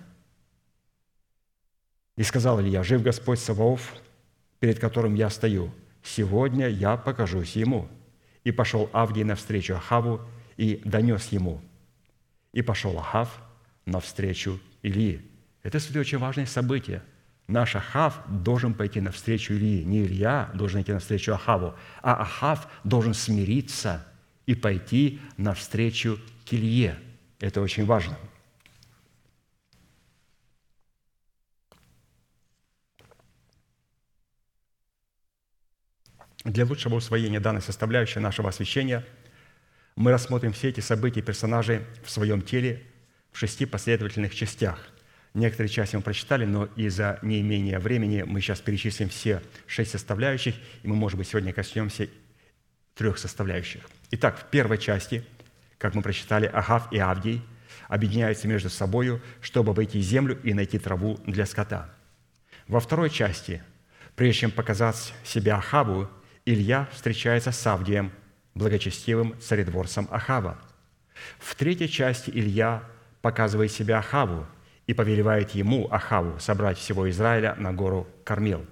И сказал Илья, «Жив Господь Саваоф, перед которым я стою, сегодня я покажусь ему». И пошел Авдий навстречу Ахаву и донес ему. И пошел Ахав навстречу Илии. Это, кстати, очень важное событие. Наш Ахав должен пойти навстречу Илии. Не Илья должен идти навстречу Ахаву, а Ахав должен смириться и пойти навстречу к Илье. Это очень важно – Для лучшего усвоения данной составляющей нашего освящения мы рассмотрим все эти события и персонажей в своем теле в шести последовательных частях. Некоторые части мы прочитали, но из-за неимения времени мы сейчас перечислим все шесть составляющих, и мы, может быть, сегодня коснемся трех составляющих. Итак, в первой части, как мы прочитали, Ахав и Авдий объединяются между собой, чтобы обойти землю и найти траву для скота. Во второй части, прежде чем показать себя Ахаву, Илья встречается с Авдием, благочестивым царедворцем Ахава. В третьей части Илья показывает себя Ахаву и повелевает ему, Ахаву, собрать всего Израиля на гору Кармил.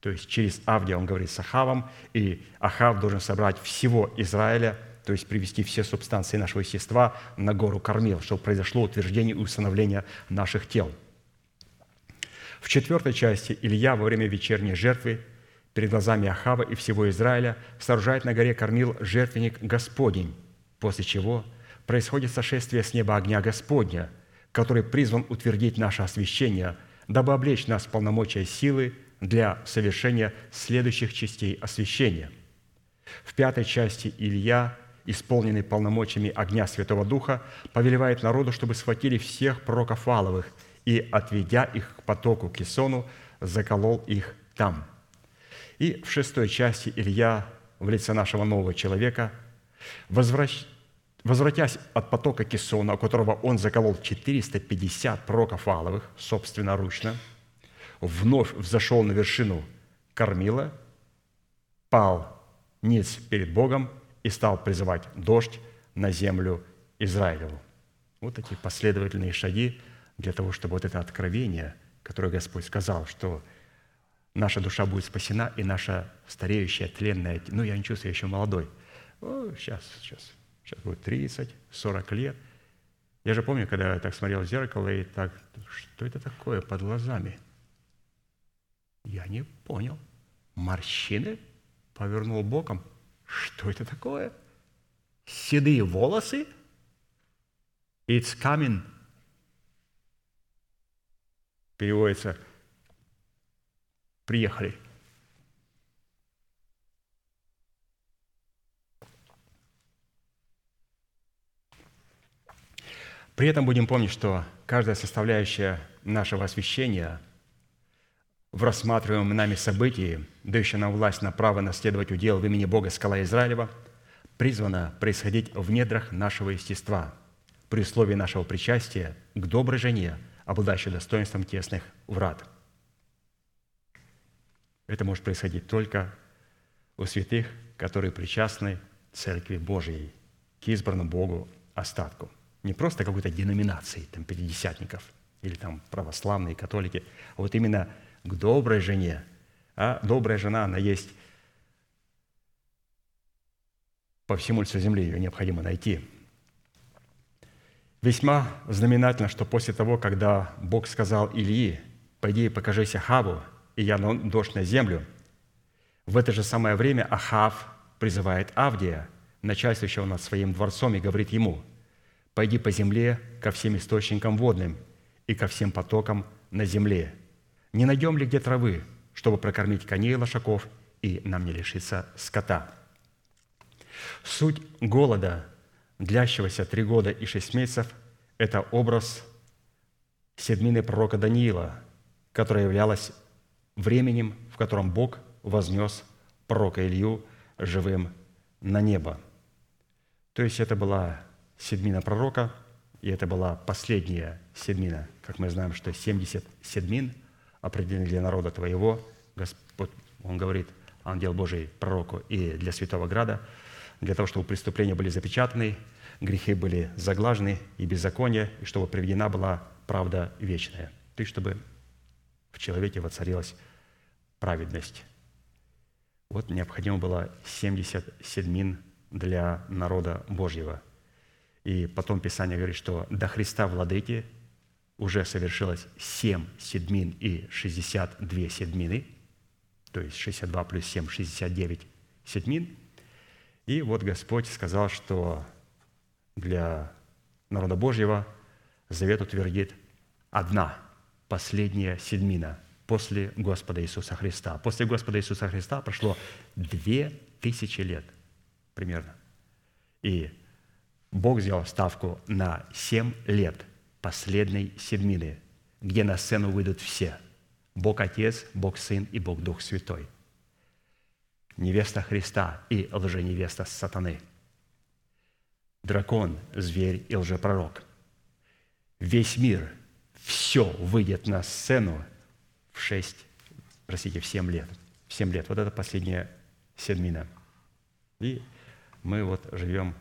То есть через Авдия он говорит с Ахавом, и Ахав должен собрать всего Израиля, то есть привести все субстанции нашего естества на гору Кармил, чтобы произошло утверждение и установление наших тел. В четвертой части Илья во время вечерней жертвы перед глазами Ахава и всего Израиля сооружает на горе Кормил жертвенник Господень, после чего происходит сошествие с неба огня Господня, который призван утвердить наше освящение, дабы облечь нас в полномочия силы для совершения следующих частей освящения. В пятой части Илья, исполненный полномочиями огня Святого Духа, повелевает народу, чтобы схватили всех пророков Валовых и, отведя их к потоку Кисону, заколол их там – и в шестой части Илья в лице нашего нового человека, возвращ... возвратясь от потока Кессона, у которого он заколол 450 пророков Валовых, собственноручно, вновь взошел на вершину Кормила, пал ниц перед Богом и стал призывать дождь на землю Израилеву. Вот такие последовательные шаги для того, чтобы вот это откровение, которое Господь сказал, что наша душа будет спасена, и наша стареющая, тленная, ну, я не чувствую, я еще молодой. О, сейчас, сейчас, сейчас будет 30, 40 лет. Я же помню, когда я так смотрел в зеркало, и так, что это такое под глазами? Я не понял. Морщины? Повернул боком. Что это такое? Седые волосы? It's coming. Переводится приехали. При этом будем помнить, что каждая составляющая нашего освящения в рассматриваемом нами событии, дающая нам власть на право наследовать удел в имени Бога Скала Израилева, призвана происходить в недрах нашего естества, при условии нашего причастия к доброй жене, обладающей достоинством тесных врат – это может происходить только у святых, которые причастны Церкви Божией, к избранному Богу остатку. Не просто какой-то деноминации, там, пятидесятников или там православные, католики, а вот именно к доброй жене. А добрая жена, она есть по всему лицу земли, ее необходимо найти. Весьма знаменательно, что после того, когда Бог сказал Ильи, «Пойди и покажись Хаву, и я дождь на землю. В это же самое время Ахав призывает Авдия, начальствующего над своим дворцом, и говорит ему, «Пойди по земле ко всем источникам водным и ко всем потокам на земле. Не найдем ли где травы, чтобы прокормить коней и лошаков, и нам не лишиться скота?» Суть голода, длящегося три года и шесть месяцев, это образ седмины пророка Даниила, которая являлась временем, в котором Бог вознес пророка Илью живым на небо. То есть это была седмина пророка, и это была последняя седмина. Как мы знаем, что 70 седмин определены для народа твоего. Господь, Он говорит, ангел Божий пророку и для Святого Града, для того, чтобы преступления были запечатаны, грехи были заглажены и беззаконие, и чтобы приведена была правда вечная. Есть, чтобы в человеке воцарилась праведность. Вот необходимо было 70 седмин для народа Божьего. И потом Писание говорит, что до Христа Владыки уже совершилось 7 седмин и 62 седмины, то есть 62 плюс 7, 69 седмин. И вот Господь сказал, что для народа Божьего завет утвердит одна – последняя седмина после Господа Иисуса Христа. После Господа Иисуса Христа прошло две тысячи лет примерно. И Бог сделал ставку на семь лет последней седмины, где на сцену выйдут все. Бог Отец, Бог Сын и Бог Дух Святой. Невеста Христа и лженевеста сатаны. Дракон, зверь и лжепророк. Весь мир – все выйдет на сцену в 6, простите, в 7 лет. В 7 лет. Вот это последняя седмина. И мы вот живем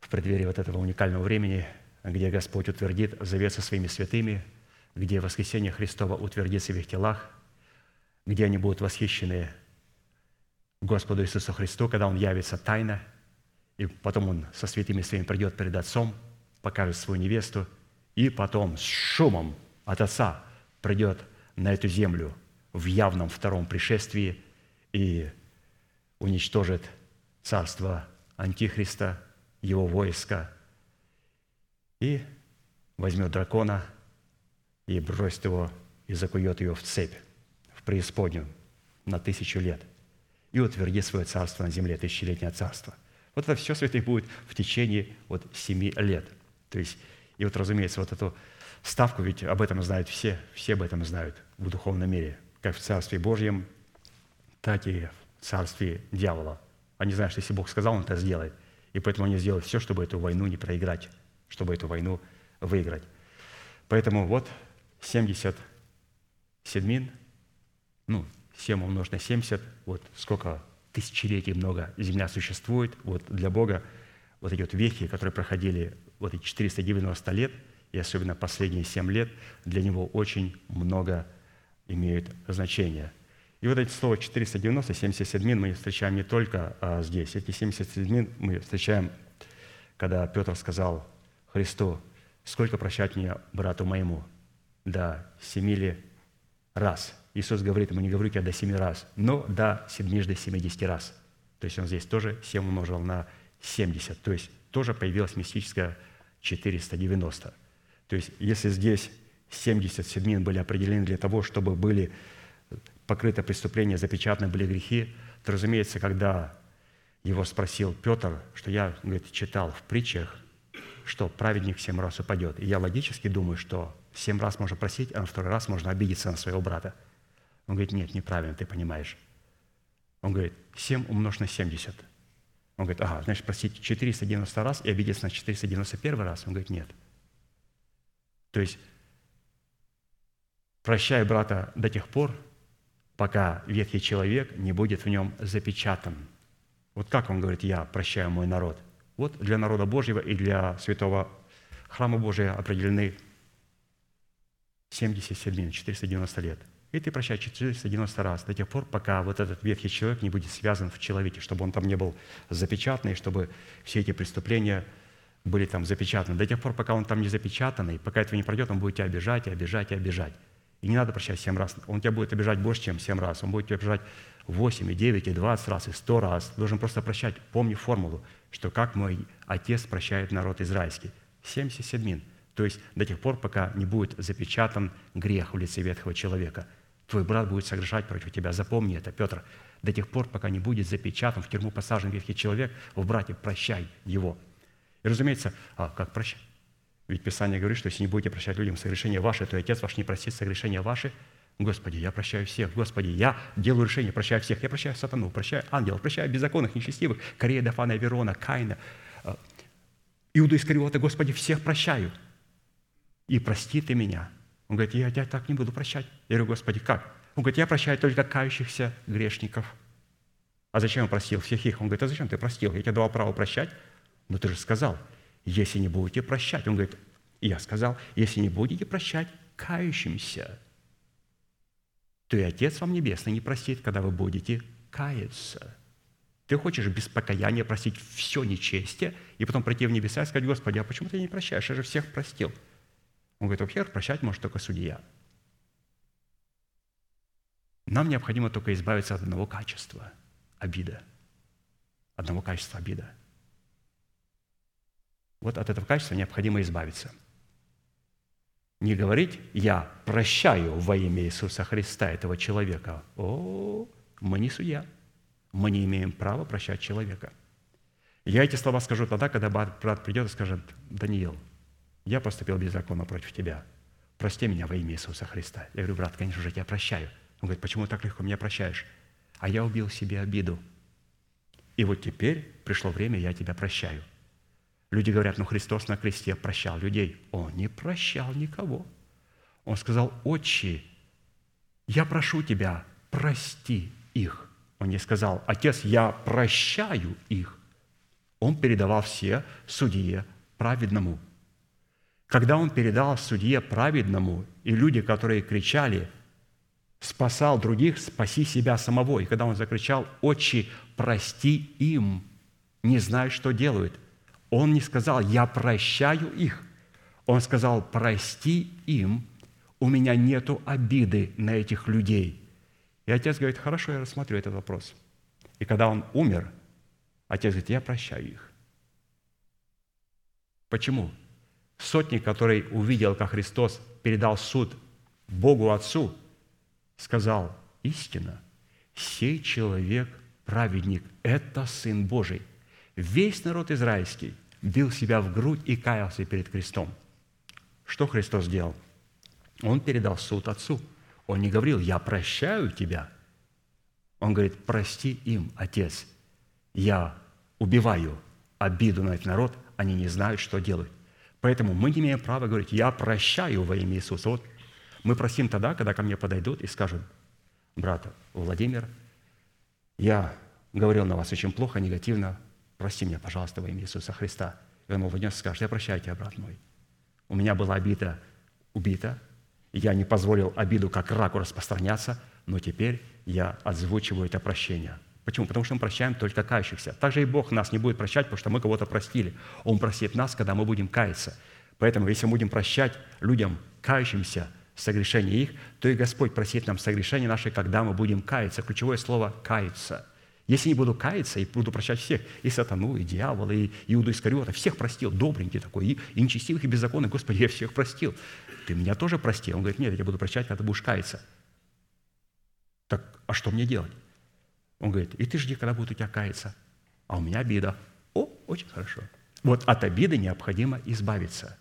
в преддверии вот этого уникального времени, где Господь утвердит завет со своими святыми, где воскресение Христова утвердится в их телах, где они будут восхищены Господу Иисусу Христу, когда Он явится тайно, и потом Он со святыми своими придет перед Отцом, покажет свою невесту – и потом с шумом от Отца придет на эту землю в явном втором пришествии и уничтожит царство Антихриста, его войска, и возьмет дракона и бросит его и закует его в цепь, в преисподнюю на тысячу лет и утвердит свое царство на земле, тысячелетнее царство. Вот это все, святых, будет в течение вот семи лет. То есть и вот, разумеется, вот эту ставку, ведь об этом знают все, все об этом знают в духовном мире, как в Царстве Божьем, так и в Царстве дьявола. Они знают, что если Бог сказал, Он это сделает. И поэтому они сделают все, чтобы эту войну не проиграть, чтобы эту войну выиграть. Поэтому вот 70 седмин, ну, 7 умножить на 70, вот сколько тысячелетий много земля существует, вот для Бога вот эти вот вехи, которые проходили вот эти 490 лет, и особенно последние 7 лет, для Него очень много имеют значения. И вот эти слова 490, 70 седмин мы встречаем не только а, здесь. Эти 70 седмин мы встречаем, когда Петр сказал Христу, сколько прощать мне, брату моему? До семи ли раз? Иисус говорит ему, не говорю тебе до семи раз, но до седмижды семидесяти раз. То есть он здесь тоже 7 умножил на 70. То есть тоже появилось мистическое 490. То есть если здесь 70 седмин были определены для того, чтобы были покрыты преступления, запечатаны были грехи, то, разумеется, когда его спросил Петр, что я, говорит, читал в притчах, что праведник семь раз упадет. И я логически думаю, что семь раз можно просить, а на второй раз можно обидеться на своего брата. Он говорит, нет, неправильно, ты понимаешь. Он говорит, 7 умножь на 70. Он говорит, ага, значит, просить 490 раз и обидеться на 491 раз? Он говорит, нет. То есть, прощай брата до тех пор, пока ветхий человек не будет в нем запечатан. Вот как он говорит, я прощаю мой народ. Вот для народа Божьего и для святого храма Божия определены 70 седмин, 490 лет – и ты прощаешь 490 раз, до тех пор, пока вот этот ветхий человек не будет связан в человеке, чтобы он там не был запечатанный, чтобы все эти преступления были там запечатаны. До тех пор, пока он там не запечатанный, пока этого не пройдет, он будет тебя обижать, и обижать, и обижать. И не надо прощать семь раз. Он тебя будет обижать больше, чем семь раз. Он будет тебя обижать восемь, и девять, и двадцать раз, и сто раз. Ты должен просто прощать. Помни формулу, что как мой отец прощает народ израильский. 70 седмин. То есть до тех пор, пока не будет запечатан грех в лице ветхого человека – Твой брат будет согрешать против тебя. Запомни это, Петр. До тех пор, пока не будет запечатан, в тюрьму посажен ветхий человек, в брате прощай его. И, разумеется, а как прощать? Ведь Писание говорит, что если не будете прощать людям согрешения ваши, то Отец ваш не простит согрешения ваши. Господи, я прощаю всех. Господи, я делаю решение, прощаю всех. Я прощаю сатану, прощаю ангелов, прощаю беззаконных, нечестивых, Корея, Дафана, Верона, Каина, а, Иуда Искариота. Господи, всех прощаю. И прости ты меня – он говорит, я тебя так не буду прощать. Я говорю, Господи, как? Он говорит, я прощаю только кающихся грешников. А зачем он простил всех их? Он говорит, а зачем ты простил? Я тебе давал право прощать. Но ты же сказал, если не будете прощать. Он говорит, я сказал, если не будете прощать кающимся, то и Отец вам Небесный не простит, когда вы будете каяться. Ты хочешь без покаяния простить все нечестие, и потом прийти в небеса и сказать, Господи, а почему ты не прощаешь? Я же всех простил. Он говорит, во-первых, прощать может только судья. Нам необходимо только избавиться от одного качества – обида. Одного качества – обида. Вот от этого качества необходимо избавиться. Не говорить «я прощаю во имя Иисуса Христа этого человека». О, мы не судья. Мы не имеем права прощать человека. Я эти слова скажу тогда, когда брат придет и скажет, «Даниил, я поступил беззаконно против тебя. Прости меня во имя Иисуса Христа. Я говорю, брат, конечно же, я тебя прощаю. Он говорит, почему так легко меня прощаешь? А я убил себе обиду. И вот теперь пришло время, я тебя прощаю. Люди говорят, ну Христос на кресте прощал людей. Он не прощал никого. Он сказал, отче, я прошу тебя, прости их. Он не сказал, отец, я прощаю их. Он передавал все судье праведному – когда он передал судье праведному, и люди, которые кричали, спасал других, спаси себя самого. И когда он закричал, «Отче, прости им», не знают, что делают. Он не сказал, «Я прощаю их». Он сказал, «Прости им, у меня нету обиды на этих людей». И отец говорит, «Хорошо, я рассмотрю этот вопрос». И когда он умер, отец говорит, «Я прощаю их». Почему? Сотник, который увидел, как Христос передал суд Богу Отцу, сказал, истина, сей человек праведник, это Сын Божий. Весь народ израильский бил себя в грудь и каялся перед крестом. Что Христос сделал? Он передал суд Отцу. Он не говорил, я прощаю тебя. Он говорит, прости им, Отец. я убиваю обиду на этот народ, они не знают, что делают. Поэтому мы не имеем права говорить, я прощаю во имя Иисуса. Вот мы просим тогда, когда ко мне подойдут и скажут, брат Владимир, я говорил на вас очень плохо, негативно, прости меня, пожалуйста, во имя Иисуса Христа. И он ему внес скажет, я прощаю тебя, брат мой. У меня была обида убита, я не позволил обиду как раку распространяться, но теперь я озвучиваю это прощение. Почему? Потому что мы прощаем только кающихся. Также и Бог нас не будет прощать, потому что мы кого-то простили. Он простит нас, когда мы будем каяться. Поэтому, если мы будем прощать людям, кающимся, согрешения их, то и Господь простит нам согрешения наши, когда мы будем каяться. Ключевое слово «каяться». Если не буду каяться и буду прощать всех, и сатану, и дьявола, и Иуду Искариота, всех простил, добренький такой, и, и нечестивых, и беззаконных, Господи, я всех простил. Ты меня тоже прости. Он говорит, нет, я буду прощать, когда ты будешь каяться. Так, а что мне делать? Он говорит, и ты жди, когда будет у тебя каяться. А у меня обида. О, очень хорошо. Вот от обиды необходимо избавиться.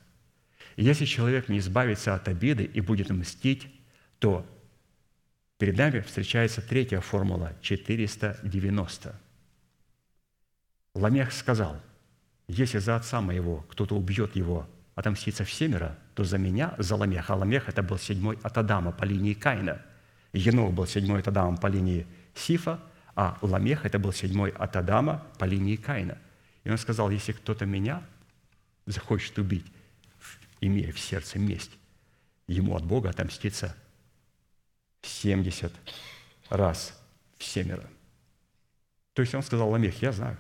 Если человек не избавится от обиды и будет мстить, то перед нами встречается третья формула – 490. Ламех сказал, если за отца моего кто-то убьет его, отомстится всемеро, то за меня, за Ламеха, а Ламех – это был седьмой от Адама по линии Каина. Енох был седьмой от Адама по линии Сифа – а Ламех – это был седьмой от Адама по линии Каина. И он сказал, если кто-то меня захочет убить, имея в сердце месть, ему от Бога отомстится 70 раз в семеро. То есть он сказал, Ламех, я знаю,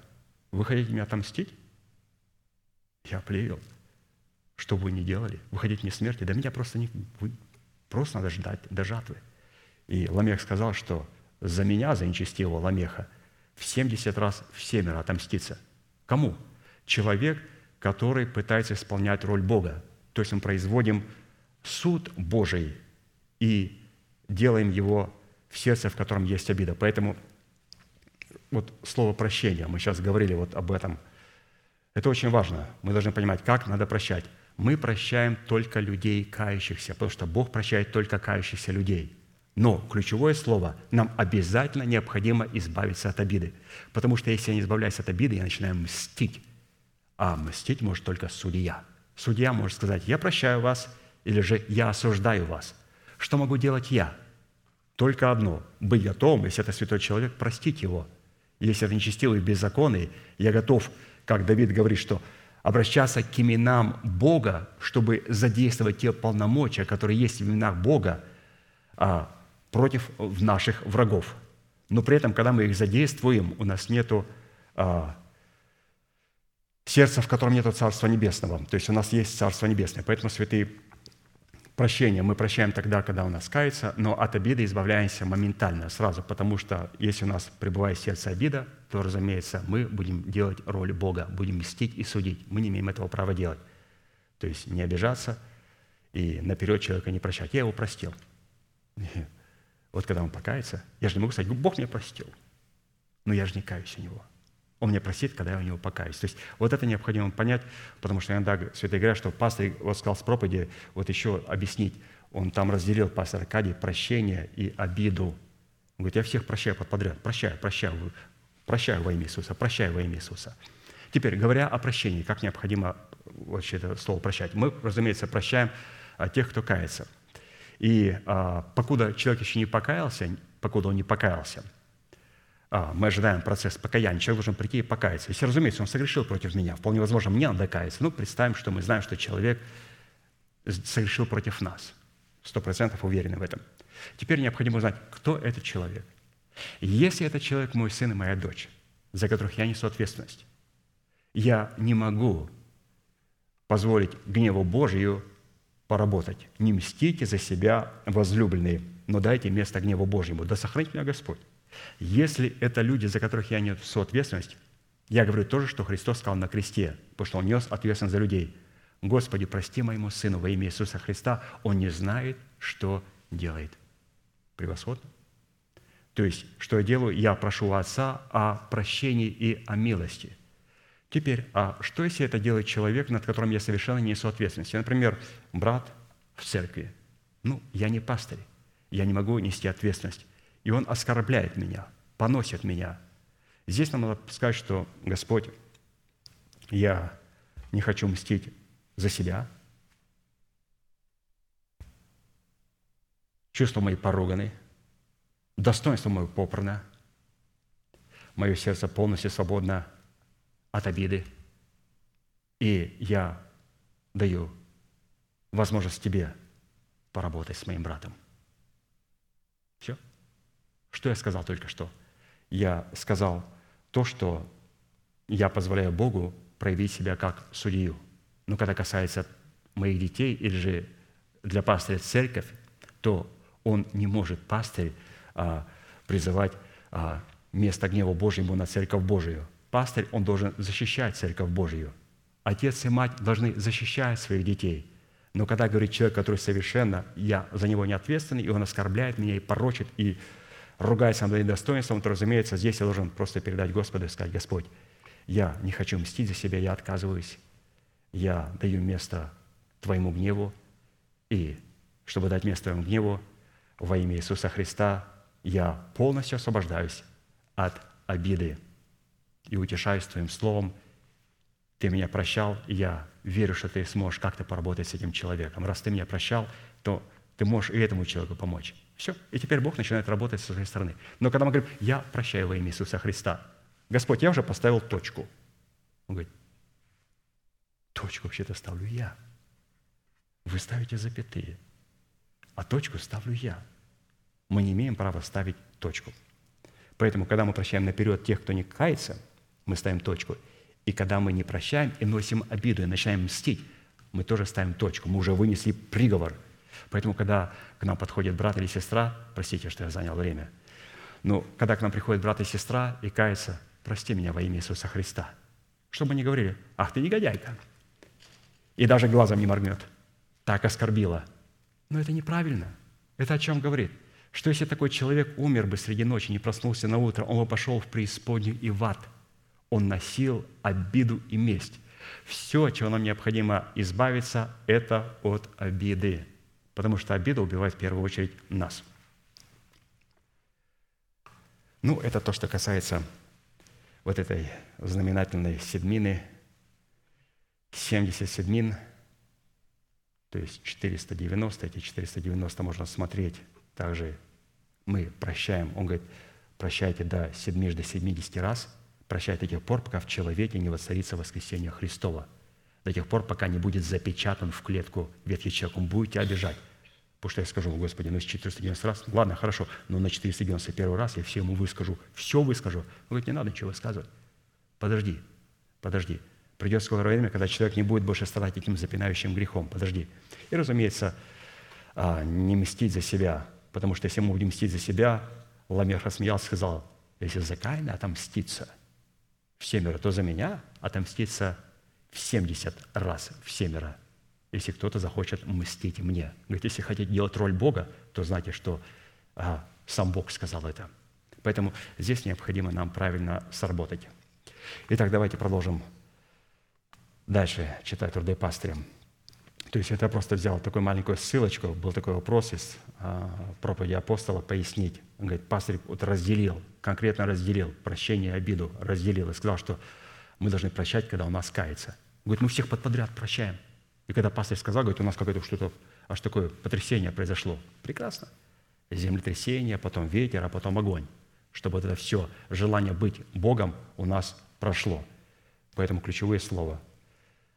вы хотите меня отомстить? Я плевел. Что бы вы ни делали, вы хотите мне смерти, да меня просто не... Вы, просто надо ждать до жатвы. И Ламех сказал, что за меня, за нечестивого Ламеха, в 70 раз в семеро отомститься. Кому? Человек, который пытается исполнять роль Бога. То есть мы производим суд Божий и делаем его в сердце, в котором есть обида. Поэтому вот слово прощения, мы сейчас говорили вот об этом, это очень важно. Мы должны понимать, как надо прощать. Мы прощаем только людей кающихся, потому что Бог прощает только кающихся людей – но ключевое слово – нам обязательно необходимо избавиться от обиды. Потому что если я не избавляюсь от обиды, я начинаю мстить. А мстить может только судья. Судья может сказать, я прощаю вас, или же я осуждаю вас. Что могу делать я? Только одно – быть готовым, если это святой человек, простить его. Если это нечестивый, беззаконный, я готов, как Давид говорит, что обращаться к именам Бога, чтобы задействовать те полномочия, которые есть в именах Бога, а против наших врагов. Но при этом, когда мы их задействуем, у нас нет а, сердца, в котором нет Царства Небесного. То есть у нас есть Царство Небесное. Поэтому, святые, прощение мы прощаем тогда, когда у нас кается, но от обиды избавляемся моментально, сразу, потому что если у нас пребывает сердце обида, то, разумеется, мы будем делать роль Бога, будем мстить и судить. Мы не имеем этого права делать. То есть не обижаться и наперед человека не прощать. Я его простил. <laughs> Вот когда он покается, я же не могу сказать, Бог меня простил, но я же не каюсь у него. Он меня простит, когда я у него покаюсь. То есть вот это необходимо понять, потому что иногда святые говорят, что пастор вот сказал с проповеди, вот еще объяснить, он там разделил, пастор Аркадий, прощение и обиду. Он говорит, я всех прощаю под подряд, прощаю, прощаю, прощаю во имя Иисуса, прощаю во имя Иисуса. Теперь, говоря о прощении, как необходимо вообще это слово прощать, мы, разумеется, прощаем а, тех, кто кается – и а, покуда человек еще не покаялся, покуда он не покаялся, а, мы ожидаем процесс покаяния, человек должен прийти и покаяться. Если, разумеется, он согрешил против меня, вполне возможно, мне надо каяться. Ну, представим, что мы знаем, что человек согрешил против нас. Сто процентов уверены в этом. Теперь необходимо узнать, кто этот человек. Если этот человек мой сын и моя дочь, за которых я несу ответственность, я не могу позволить гневу Божию поработать. Не мстите за себя, возлюбленные, но дайте место гневу Божьему. Да сохранит меня Господь. Если это люди, за которых я несу ответственность, я говорю то же, что Христос сказал на кресте, потому что Он нес ответственность за людей. Господи, прости моему сыну во имя Иисуса Христа, он не знает, что делает. Превосходно. То есть, что я делаю? Я прошу Отца о прощении и о милости – Теперь, а что если это делает человек, над которым я совершенно не несу ответственности? Например, брат в церкви. Ну, я не пастырь, я не могу нести ответственность. И он оскорбляет меня, поносит меня, Здесь нам надо сказать, что Господь, я не хочу мстить за себя. Чувства мои поруганы, достоинство мое попрано, мое сердце полностью свободно от обиды, и я даю возможность тебе поработать с моим братом. Все. Что я сказал только что? Я сказал то, что я позволяю Богу проявить себя как судью. Но когда касается моих детей или же для пастыря церковь, то он не может, пастырь, а, призывать а, место гнева Божьему на церковь Божию. Пастырь, он должен защищать церковь Божию. Отец и мать должны защищать своих детей. Но когда говорит человек, который совершенно, я за него не ответственный, и он оскорбляет меня и порочит, и ругается над моим то, разумеется, здесь я должен просто передать Господу и сказать, Господь, я не хочу мстить за себя, я отказываюсь, я даю место Твоему гневу, и чтобы дать место Твоему гневу, во имя Иисуса Христа я полностью освобождаюсь от обиды и утешаюсь Твоим Словом. Ты меня прощал, и я верю, что Ты сможешь как-то поработать с этим человеком. Раз Ты меня прощал, то Ты можешь и этому человеку помочь. Все. И теперь Бог начинает работать со своей стороны. Но когда мы говорим, я прощаю во имя Иисуса Христа, Господь, я уже поставил точку. Он говорит, точку вообще-то ставлю я. Вы ставите запятые, а точку ставлю я. Мы не имеем права ставить точку. Поэтому, когда мы прощаем наперед тех, кто не кается, мы ставим точку. И когда мы не прощаем и носим обиду, и начинаем мстить, мы тоже ставим точку. Мы уже вынесли приговор. Поэтому, когда к нам подходит брат или сестра, простите, что я занял время, но когда к нам приходит брат и сестра и кается, прости меня во имя Иисуса Христа. Чтобы они говорили, ах ты негодяйка. И даже глазом не моргнет. Так оскорбила. Но это неправильно. Это о чем говорит? Что если такой человек умер бы среди ночи, не проснулся на утро, он бы пошел в преисподнюю и в ад. Он носил обиду и месть. Все, чего нам необходимо избавиться, это от обиды. Потому что обида убивает в первую очередь нас. Ну, это то, что касается вот этой знаменательной седмины, 70 седмин, то есть 490, эти 490 можно смотреть также мы прощаем. Он говорит, прощайте до седмижды 70 раз, прощайте до тех пор, пока в человеке не воцарится воскресение Христова. До тех пор, пока не будет запечатан в клетку ветхий человек, он будет тебя обижать. Потому что я скажу, Господи, ну с 490 раз, ладно, хорошо, но на 491 раз я все ему выскажу, все выскажу. Он говорит, не надо ничего высказывать. Подожди, подожди. Придет скоро время, когда человек не будет больше страдать этим запинающим грехом. Подожди. И, разумеется, а, не мстить за себя, потому что если мы будем мстить за себя, Ламех рассмеялся, сказал, если за Каина отомститься в семеро, то за меня отомститься в семьдесят раз в семеро если кто-то захочет мстить мне. Говорит, если хотите делать роль Бога, то знайте, что а, сам Бог сказал это. Поэтому здесь необходимо нам правильно сработать. Итак, давайте продолжим дальше читать труды пастырем. То есть это просто взял такую маленькую ссылочку, был такой вопрос из а, проповеди апостола пояснить. Он говорит, пастырь вот разделил, конкретно разделил прощение и обиду, разделил и сказал, что мы должны прощать, когда у нас кается. Говорит, мы всех под подряд прощаем – и когда пастор сказал, говорит, у нас какое-то что-то, аж такое потрясение произошло. Прекрасно. Землетрясение, потом ветер, а потом огонь. Чтобы вот это все желание быть Богом у нас прошло. Поэтому ключевые слова –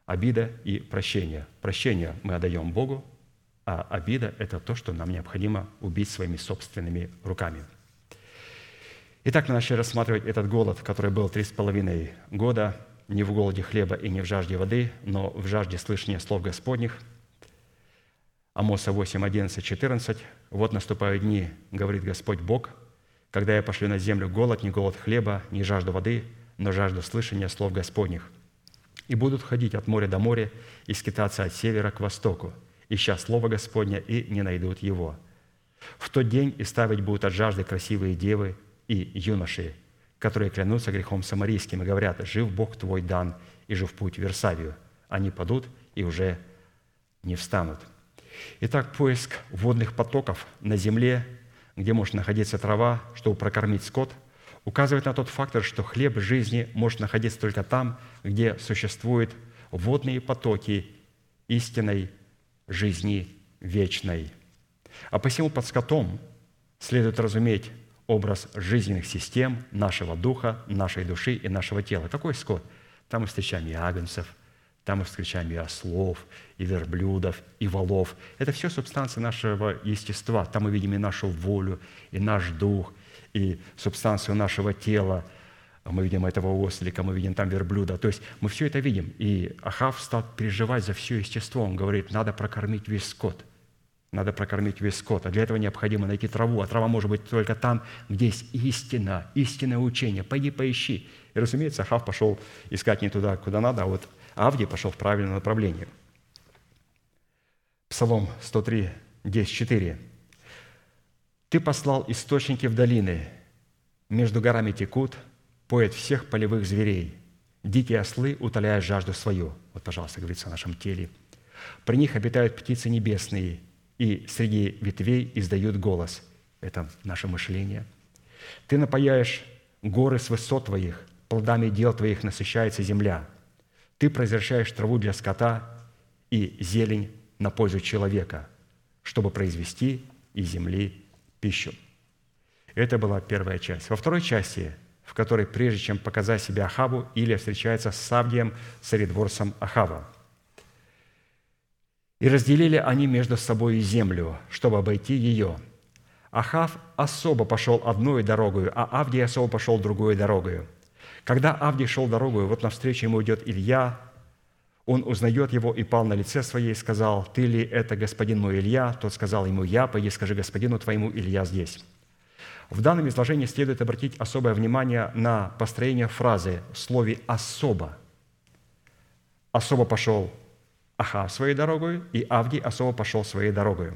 обида и прощение. Прощение мы отдаем Богу, а обида – это то, что нам необходимо убить своими собственными руками. Итак, мы начали рассматривать этот голод, который был три с половиной года – не в голоде хлеба и не в жажде воды, но в жажде слышания слов Господних. Амоса 8, 11, 14. «Вот наступают дни, говорит Господь Бог, когда я пошлю на землю голод, не голод хлеба, не жажду воды, но жажду слышания слов Господних. И будут ходить от моря до моря и скитаться от севера к востоку, ища Слово Господня, и не найдут его. В тот день и ставить будут от жажды красивые девы и юноши, которые клянутся грехом самарийским и говорят, «Жив Бог твой дан, и жив путь в Версавию». Они падут и уже не встанут. Итак, поиск водных потоков на земле, где может находиться трава, чтобы прокормить скот, указывает на тот фактор, что хлеб жизни может находиться только там, где существуют водные потоки истинной жизни вечной. А посему под скотом следует разуметь образ жизненных систем нашего духа, нашей души и нашего тела. Какой скот? Там мы встречаем и агнцев, там мы встречаем и ослов, и верблюдов, и волов. Это все субстанции нашего естества. Там мы видим и нашу волю, и наш дух, и субстанцию нашего тела. Мы видим этого ослика, мы видим там верблюда. То есть мы все это видим. И Ахав стал переживать за все естество. Он говорит, надо прокормить весь скот – надо прокормить весь скот. А для этого необходимо найти траву. А трава может быть только там, где есть истина, истинное учение. Пойди поищи. И, разумеется, Ахав пошел искать не туда, куда надо, а вот Авдий пошел в правильном направлении. Псалом 103, 10, 4. «Ты послал источники в долины, между горами текут, поет всех полевых зверей. Дикие ослы утоляют жажду свою». Вот, пожалуйста, говорится о нашем теле. «При них обитают птицы небесные, и среди ветвей издают голос. Это наше мышление. Ты напаяешь горы с высот твоих, плодами дел твоих насыщается земля. Ты произвращаешь траву для скота и зелень на пользу человека, чтобы произвести из земли пищу. Это была первая часть. Во второй части, в которой, прежде чем показать себя Ахаву, Илия встречается с Савдием, царедворцем Ахава – и разделили они между собой землю, чтобы обойти ее. Ахав особо пошел одной дорогою, а Авдий особо пошел другой дорогою. Когда Авдий шел дорогою, вот навстречу ему идет Илья, он узнает его и пал на лице свое и сказал, «Ты ли это господин мой Илья?» Тот сказал ему, «Я, пойди скажи господину твоему, Илья здесь». В данном изложении следует обратить особое внимание на построение фразы в слове «особо». «Особо пошел Ахав своей дорогой, и Авдий особо пошел своей дорогой.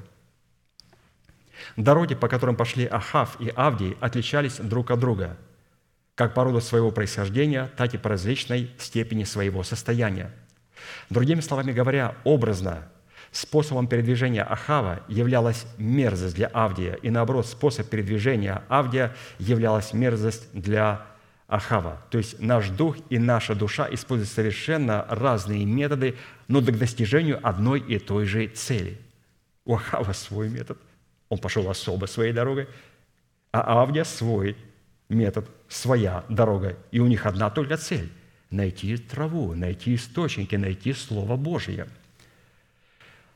Дороги, по которым пошли Ахав и Авдий, отличались друг от друга, как по роду своего происхождения, так и по различной степени своего состояния. Другими словами говоря, образно, способом передвижения Ахава являлась мерзость для Авдия, и наоборот, способ передвижения Авдия являлась мерзость для Ахава. То есть наш дух и наша душа используют совершенно разные методы, но к достижению одной и той же цели. У Ахава свой метод, он пошел особо своей дорогой, а Авдия свой метод, своя дорога. И у них одна только цель – найти траву, найти источники, найти Слово Божие.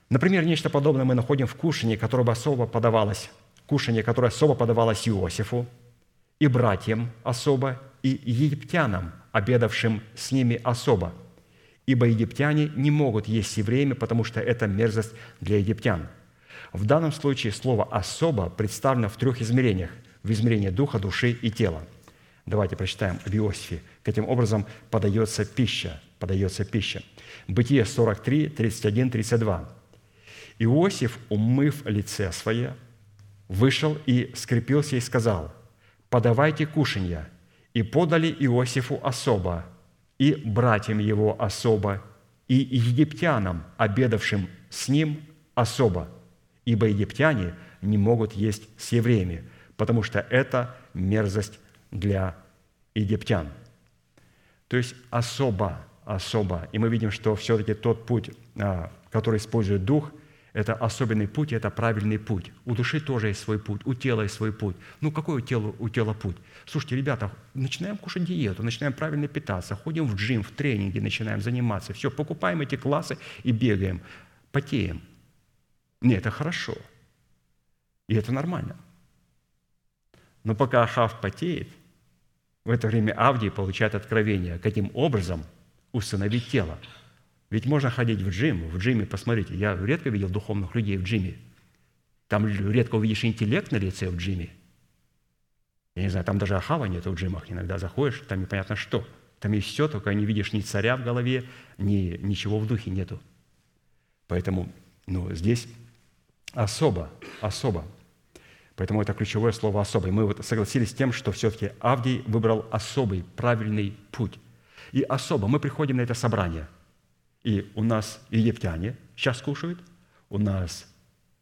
Например, нечто подобное мы находим в кушании, которое особо подавалось, кушанье, которое особо подавалось Иосифу и братьям особо, и египтянам, обедавшим с ними особо, ибо египтяне не могут есть евреями, потому что это мерзость для египтян. В данном случае слово «особо» представлено в трех измерениях – в измерении духа, души и тела. Давайте прочитаем в Иосифе. Каким образом подается пища, подается пища. Бытие 43, 31, 32. «Иосиф, умыв лице свое, вышел и скрепился и сказал, «Подавайте кушанья, и подали Иосифу особо, и братьям его особо, и египтянам, обедавшим с ним, особо, ибо египтяне не могут есть с евреями, потому что это мерзость для египтян. То есть особо, особо. И мы видим, что все-таки тот путь, а, который использует Дух – это особенный путь, это правильный путь. У души тоже есть свой путь, у тела есть свой путь. Ну, какой у тела, у тела путь? Слушайте, ребята, начинаем кушать диету, начинаем правильно питаться, ходим в джим, в тренинги, начинаем заниматься. Все, покупаем эти классы и бегаем, потеем. Нет, это хорошо. И это нормально. Но пока Ахав потеет, в это время Авдий получает откровение, каким образом установить тело – ведь можно ходить в джим, в джиме, посмотрите, я редко видел духовных людей в джиме. Там редко увидишь интеллект на лице в джиме. Я не знаю, там даже ахава нет в джимах. Иногда заходишь, там непонятно что. Там есть все, только не видишь ни царя в голове, ни ничего в духе нету. Поэтому ну, здесь особо, особо. Поэтому это ключевое слово «особый». Мы вот согласились с тем, что все-таки Авдий выбрал особый, правильный путь. И особо мы приходим на это собрание – и у нас египтяне сейчас кушают, у нас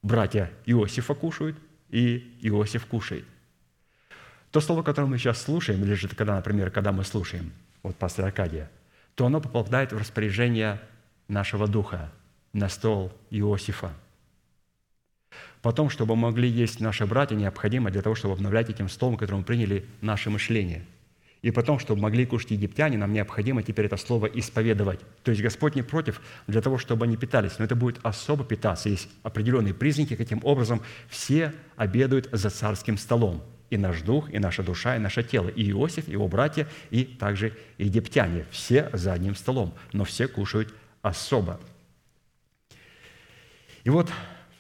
братья Иосифа кушают, и Иосиф кушает. То слово, которое мы сейчас слушаем, или же когда, например, когда мы слушаем, вот пастор Аркадия, то оно попадает в распоряжение нашего духа на стол Иосифа. Потом, чтобы могли есть наши братья, необходимо для того, чтобы обновлять этим столом, которым приняли наше мышление. И потом, чтобы могли кушать египтяне, нам необходимо теперь это слово исповедовать. То есть Господь не против для того, чтобы они питались, но это будет особо питаться. Есть определенные признаки, каким образом все обедают за царским столом. И наш дух, и наша душа, и наше тело. И Иосиф, и его братья, и также египтяне. Все за одним столом, но все кушают особо. И вот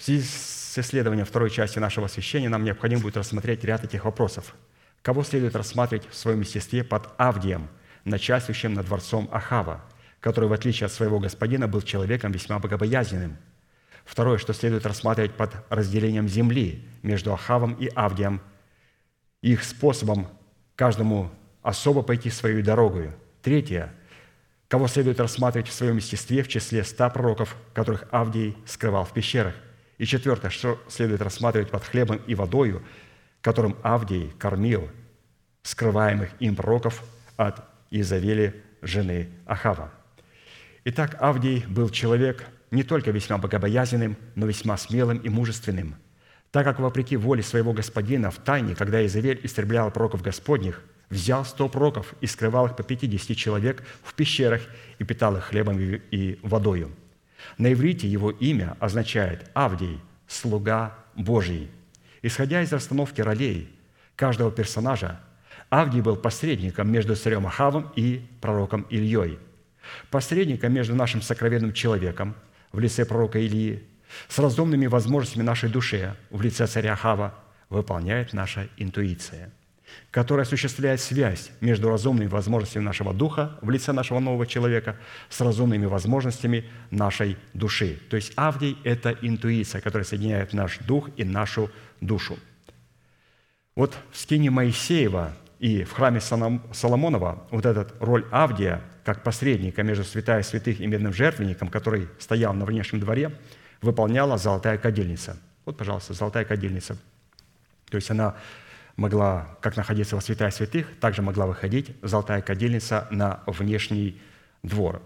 в связи с исследованием второй части нашего освящения нам необходимо будет рассмотреть ряд этих вопросов – Кого следует рассматривать в своем естестве под Авдием, начальствующим над дворцом Ахава, который, в отличие от своего господина, был человеком весьма богобоязненным. Второе, что следует рассматривать под разделением земли между Ахавом и Авдием, их способом каждому особо пойти свою дорогою. Третье, кого следует рассматривать в своем естестве в числе ста пророков, которых Авдий скрывал в пещерах. И четвертое, что следует рассматривать под хлебом и водою – которым Авдий кормил скрываемых им пророков от Изавели, жены Ахава. Итак, Авдий был человек не только весьма богобоязненным, но весьма смелым и мужественным, так как, вопреки воле своего господина, в тайне, когда Изавель истреблял пророков Господних, взял сто пророков и скрывал их по пятидесяти человек в пещерах и питал их хлебом и водою. На иврите его имя означает Авдий, слуга Божий – Исходя из расстановки ролей каждого персонажа, Авдий был посредником между царем Ахавом и пророком Ильей, посредником между нашим сокровенным человеком в лице пророка Илии с разумными возможностями нашей души в лице царя Ахава выполняет наша интуиция – которая осуществляет связь между разумными возможностями нашего духа в лице нашего нового человека с разумными возможностями нашей души. То есть Авдий – это интуиция, которая соединяет наш дух и нашу душу. Вот в скине Моисеева и в храме Соломонова вот эта роль Авдия, как посредника между святая святых и медным жертвенником, который стоял на внешнем дворе, выполняла золотая кадильница. Вот, пожалуйста, золотая кадильница. То есть она могла как находиться во святая святых, также могла выходить золотая кадильница на внешний двор.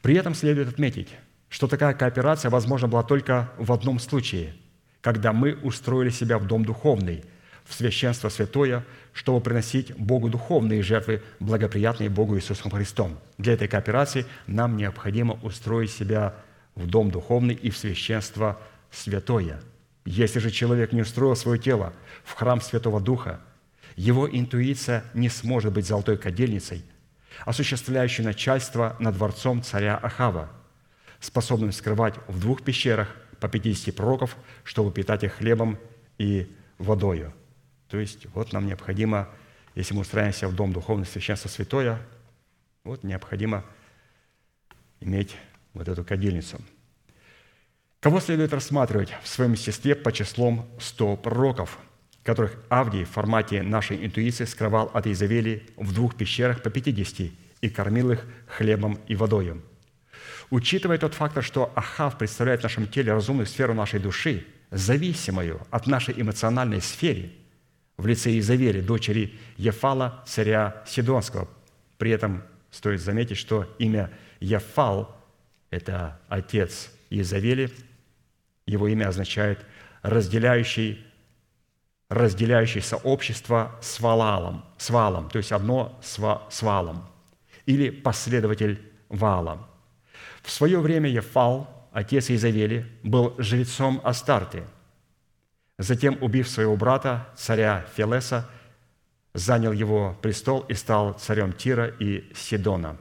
При этом следует отметить, что такая кооперация возможна была только в одном случае, когда мы устроили себя в дом духовный, в священство святое, чтобы приносить Богу духовные жертвы, благоприятные Богу Иисусом Христом. Для этой кооперации нам необходимо устроить себя в дом духовный и в священство святое – если же человек не устроил свое тело в храм Святого Духа, его интуиция не сможет быть золотой кадильницей, осуществляющей начальство над дворцом царя Ахава, способным скрывать в двух пещерах по 50 пророков, чтобы питать их хлебом и водою. То есть вот нам необходимо, если мы устраиваемся в дом духовного священства святое, вот необходимо иметь вот эту кадильницу – Кого следует рассматривать в своем естестве по числом 100 пророков, которых Авдий в формате нашей интуиции скрывал от Изавели в двух пещерах по 50 и кормил их хлебом и водою. Учитывая тот фактор, что Ахав представляет в нашем теле разумную сферу нашей души, зависимую от нашей эмоциональной сферы, в лице Изавели, дочери Ефала, царя Сидонского. При этом стоит заметить, что имя Ефал – это отец Изавели – его имя означает разделяющий, разделяющий сообщество с валалом, с валом, то есть одно с, с валом, или последователь вала. В свое время Ефал, отец Изавели, был жрецом Астарты. Затем, убив своего брата, царя Фелеса, занял его престол и стал царем Тира и Сидона.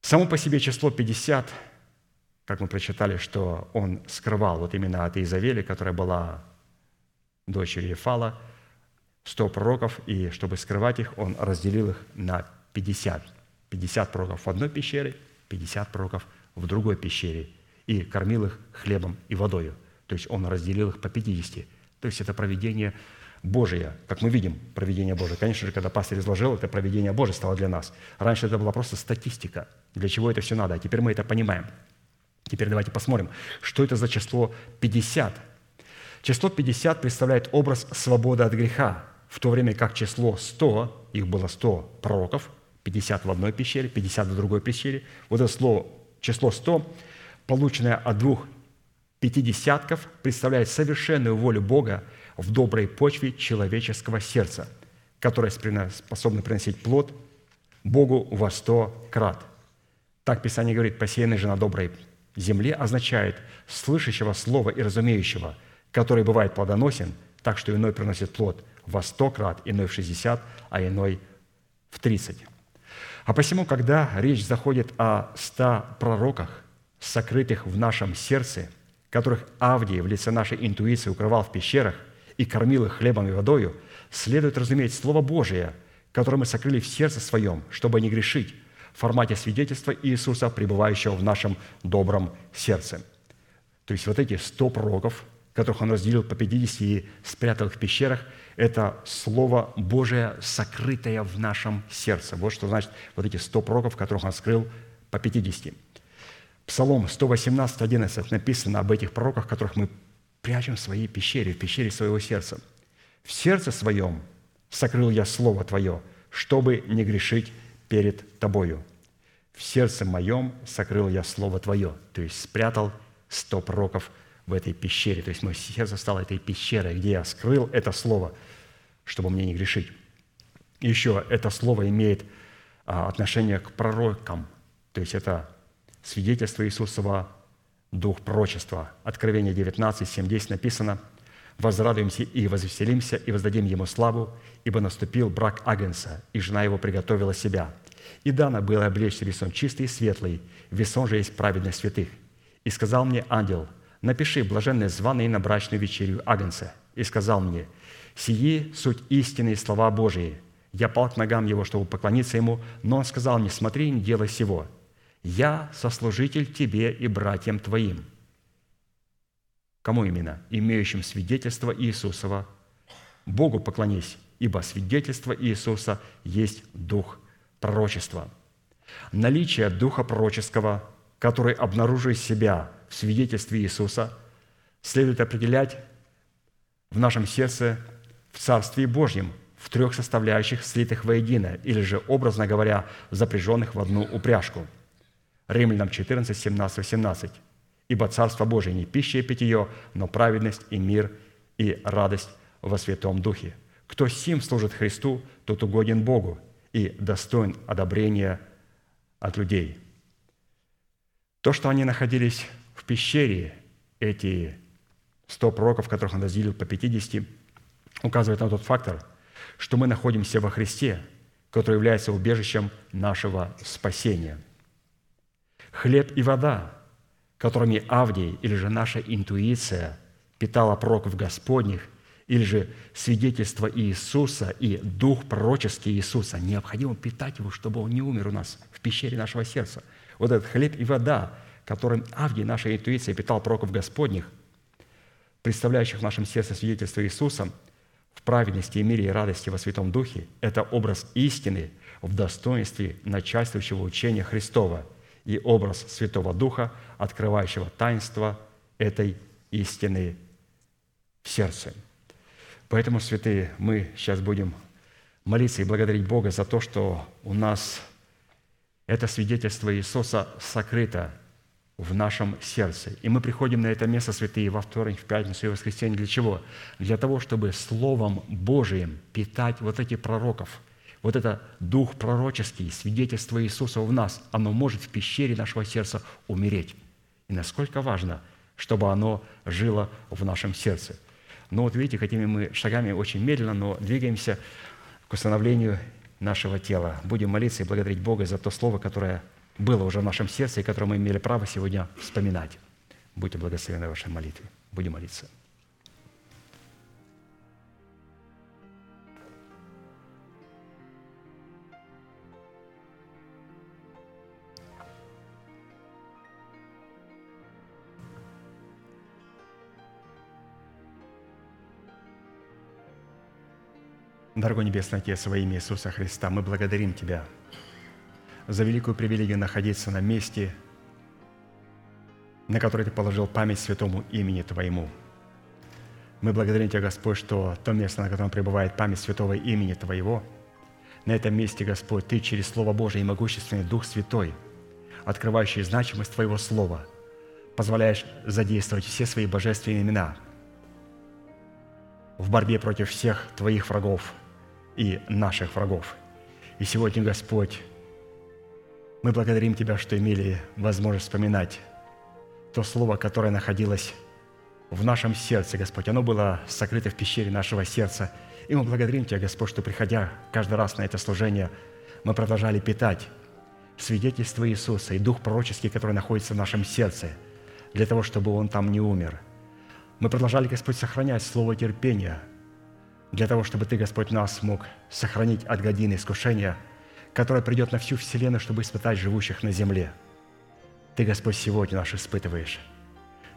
Само по себе число 50 как мы прочитали, что он скрывал вот именно от Изавели, которая была дочерью Ефала, 100 пророков, и чтобы скрывать их, он разделил их на 50. 50 пророков в одной пещере, 50 пророков в другой пещере, и кормил их хлебом и водою. То есть он разделил их по 50. То есть это проведение Божие, как мы видим, проведение Божие. Конечно же, когда пастор изложил, это проведение Божие стало для нас. Раньше это была просто статистика, для чего это все надо, а теперь мы это понимаем – Теперь давайте посмотрим, что это за число 50. Число 50 представляет образ свободы от греха, в то время как число 100, их было 100 пророков, 50 в одной пещере, 50 в другой пещере. Вот это слово, число 100, полученное от двух пятидесятков, представляет совершенную волю Бога в доброй почве человеческого сердца, которое способно приносить плод Богу во сто крат. Так Писание говорит, посеянный же на доброй земле означает слышащего слова и разумеющего, который бывает плодоносен, так что иной приносит плод во сто крат, иной в шестьдесят, а иной в тридцать. А посему, когда речь заходит о ста пророках, сокрытых в нашем сердце, которых Авдий в лице нашей интуиции укрывал в пещерах и кормил их хлебом и водою, следует разуметь Слово Божие, которое мы сокрыли в сердце своем, чтобы не грешить, в формате свидетельства Иисуса, пребывающего в нашем добром сердце. То есть вот эти сто пророков, которых Он разделил по 50 и спрятал их в пещерах, это Слово Божие, сокрытое в нашем сердце. Вот что значит вот эти сто пророков, которых Он скрыл по 50. Псалом 118, 11 написано об этих пророках, которых мы прячем в своей пещере, в пещере своего сердца. «В сердце своем сокрыл я Слово Твое, чтобы не грешить перед Тобою. В сердце моем сокрыл я Слово Твое». То есть спрятал сто пророков в этой пещере. То есть мое сердце стало этой пещерой, где я скрыл это Слово, чтобы мне не грешить. еще это Слово имеет а, отношение к пророкам. То есть это свидетельство Иисусова дух пророчества. Откровение 19, 7, 10 написано «Возрадуемся и возвеселимся, и воздадим Ему славу, ибо наступил брак Агнца, и жена Его приготовила себя. И дано было облечься весом чистый и светлый, весом же есть праведность святых. И сказал мне ангел, напиши блаженные званые на брачную вечерю Агнца. И сказал мне, сии суть истинные слова Божии. Я пал к ногам его, чтобы поклониться ему, но он сказал мне, смотри, не делай сего. Я сослужитель тебе и братьям твоим. Кому именно? Имеющим свидетельство Иисусова. Богу поклонись, ибо свидетельство Иисуса есть дух пророчества. Наличие духа пророческого, который обнаруживает себя в свидетельстве Иисуса, следует определять в нашем сердце в Царстве Божьем, в трех составляющих, слитых воедино, или же, образно говоря, запряженных в одну упряжку – Римлянам 14, 17, 18. «Ибо Царство Божие не пища и питье, но праведность и мир и радость во Святом Духе. Кто сим служит Христу, тот угоден Богу и достоин одобрения от людей». То, что они находились в пещере, эти сто пророков, которых он разделил по 50, указывает на тот фактор, что мы находимся во Христе, который является убежищем нашего спасения – Хлеб и вода, которыми Авдий или же наша интуиция питала пророков Господних, или же свидетельство Иисуса и дух пророческий Иисуса, необходимо питать его, чтобы он не умер у нас в пещере нашего сердца. Вот этот хлеб и вода, которым Авдий, наша интуиция, питал пророков Господних, представляющих в нашем сердце свидетельство Иисуса в праведности и мире и радости во Святом Духе, это образ истины в достоинстве начальствующего учения Христова – и образ Святого Духа, открывающего таинство этой истины в сердце. Поэтому, святые, мы сейчас будем молиться и благодарить Бога за то, что у нас это свидетельство Иисуса сокрыто в нашем сердце. И мы приходим на это место, святые, во вторник, в пятницу и в воскресенье. Для чего? Для того, чтобы Словом Божиим питать вот этих пророков – вот это дух пророческий, свидетельство Иисуса в нас, оно может в пещере нашего сердца умереть. И насколько важно, чтобы оно жило в нашем сердце. Но вот видите, какими мы шагами очень медленно, но двигаемся к установлению нашего тела. Будем молиться и благодарить Бога за то слово, которое было уже в нашем сердце и которое мы имели право сегодня вспоминать. Будьте благословены в вашей молитве. Будем молиться. Дорогой Небесный Отец, во имя Иисуса Христа, мы благодарим Тебя за великую привилегию находиться на месте, на которое Ты положил память святому имени Твоему. Мы благодарим Тебя, Господь, что то место, на котором пребывает память святого имени Твоего, на этом месте, Господь, Ты через Слово Божие и могущественный Дух Святой, открывающий значимость Твоего Слова, позволяешь задействовать все свои божественные имена в борьбе против всех Твоих врагов и наших врагов. И сегодня, Господь, мы благодарим Тебя, что имели возможность вспоминать то слово, которое находилось в нашем сердце, Господь. Оно было сокрыто в пещере нашего сердца. И мы благодарим Тебя, Господь, что, приходя каждый раз на это служение, мы продолжали питать свидетельство Иисуса и дух пророческий, который находится в нашем сердце, для того, чтобы он там не умер. Мы продолжали, Господь, сохранять слово терпения, для того, чтобы Ты, Господь, нас мог сохранить от годины искушения, которое придет на всю вселенную, чтобы испытать живущих на земле. Ты, Господь, сегодня нас испытываешь.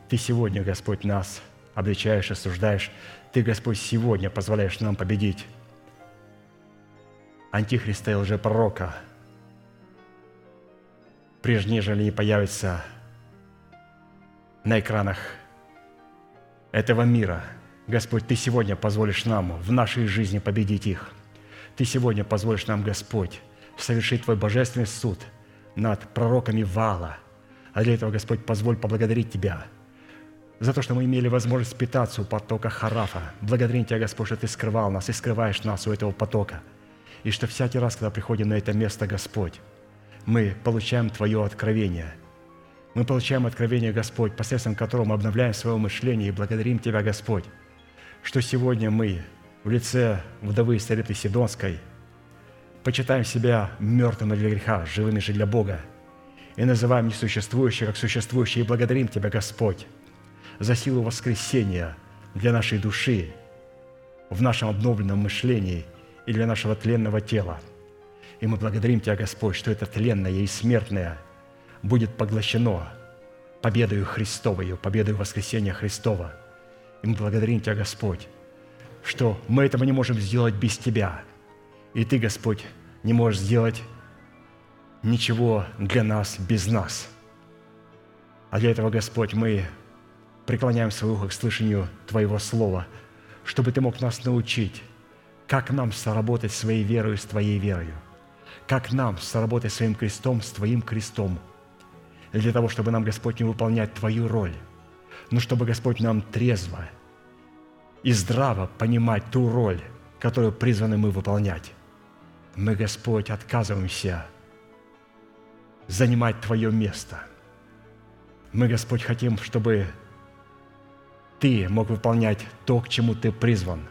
Ты сегодня, Господь, нас обличаешь, осуждаешь. Ты, Господь, сегодня позволяешь нам победить Антихриста и лжепророка, прежде нежели они появятся на экранах этого мира. Господь, Ты сегодня позволишь нам в нашей жизни победить их. Ты сегодня позволишь нам, Господь, совершить Твой божественный суд над пророками Вала. А для этого, Господь, позволь поблагодарить Тебя за то, что мы имели возможность питаться у потока Харафа. Благодарим Тебя, Господь, что Ты скрывал нас и скрываешь нас у этого потока. И что всякий раз, когда приходим на это место, Господь, мы получаем Твое откровение. Мы получаем откровение, Господь, посредством которого мы обновляем свое мышление и благодарим Тебя, Господь, что сегодня мы в лице вдовы Сариты Сидонской почитаем себя мертвыми для греха, живыми же для Бога, и называем несуществующее как существующее, и благодарим Тебя, Господь, за силу воскресения для нашей души, в нашем обновленном мышлении и для нашего тленного тела – и мы благодарим Тебя, Господь, что это тленное и смертное будет поглощено победою Христовою, победою воскресения Христова. И мы благодарим Тебя, Господь, что мы этого не можем сделать без Тебя. И Ты, Господь, не можешь сделать ничего для нас без нас. А для этого, Господь, мы преклоняем свое ухо к слышанию Твоего Слова, чтобы Ты мог нас научить, как нам соработать своей верой с Твоей верою как нам сработать своим крестом с Твоим крестом, для того, чтобы нам, Господь, не выполнять Твою роль, но чтобы, Господь, нам трезво и здраво понимать ту роль, которую призваны мы выполнять. Мы, Господь, отказываемся занимать Твое место. Мы, Господь, хотим, чтобы Ты мог выполнять то, к чему Ты призван.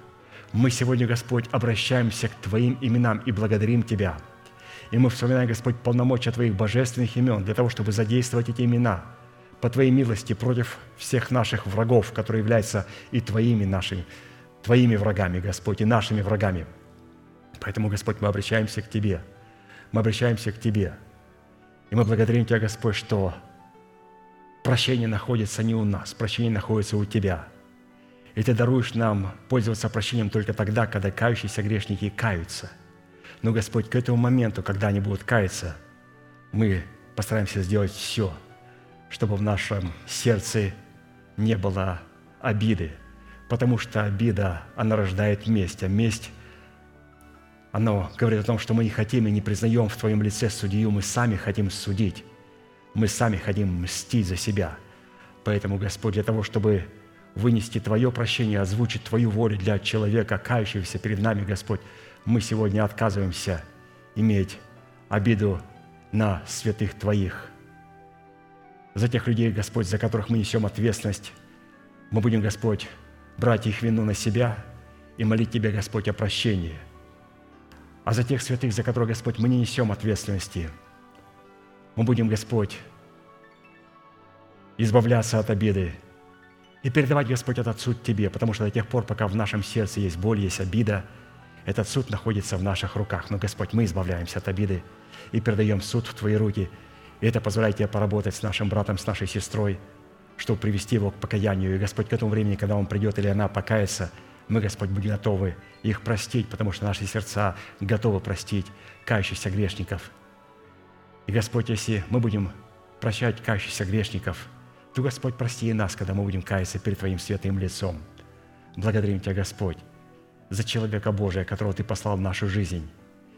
Мы сегодня, Господь, обращаемся к Твоим именам и благодарим Тебя – и мы вспоминаем, Господь, полномочия Твоих божественных имен для того, чтобы задействовать эти имена по Твоей милости против всех наших врагов, которые являются и Твоими нашими, Твоими врагами, Господь, и нашими врагами. Поэтому, Господь, мы обращаемся к Тебе. Мы обращаемся к Тебе. И мы благодарим Тебя, Господь, что прощение находится не у нас, прощение находится у Тебя. И Ты даруешь нам пользоваться прощением только тогда, когда кающиеся грешники каются – но, Господь, к этому моменту, когда они будут каяться, мы постараемся сделать все, чтобы в нашем сердце не было обиды, потому что обида, она рождает месть, а месть, она говорит о том, что мы не хотим и не признаем в Твоем лице судью, мы сами хотим судить, мы сами хотим мстить за себя. Поэтому, Господь, для того, чтобы вынести Твое прощение, озвучить Твою волю для человека, кающегося перед нами, Господь, мы сегодня отказываемся иметь обиду на святых Твоих. За тех людей, Господь, за которых мы несем ответственность, мы будем, Господь, брать их вину на себя и молить Тебя, Господь, о прощении. А за тех святых, за которых, Господь, мы не несем ответственности, мы будем, Господь, избавляться от обиды и передавать, Господь, этот суд Тебе, потому что до тех пор, пока в нашем сердце есть боль, есть обида – этот суд находится в наших руках. Но, Господь, мы избавляемся от обиды и передаем суд в Твои руки. И это позволяет Тебе поработать с нашим братом, с нашей сестрой, чтобы привести его к покаянию. И, Господь, к этому времени, когда он придет или она покается, мы, Господь, будем готовы их простить, потому что наши сердца готовы простить кающихся грешников. И, Господь, если мы будем прощать кающихся грешников, то, Господь, прости и нас, когда мы будем каяться перед Твоим святым лицом. Благодарим Тебя, Господь, за человека Божия, которого Ты послал в нашу жизнь,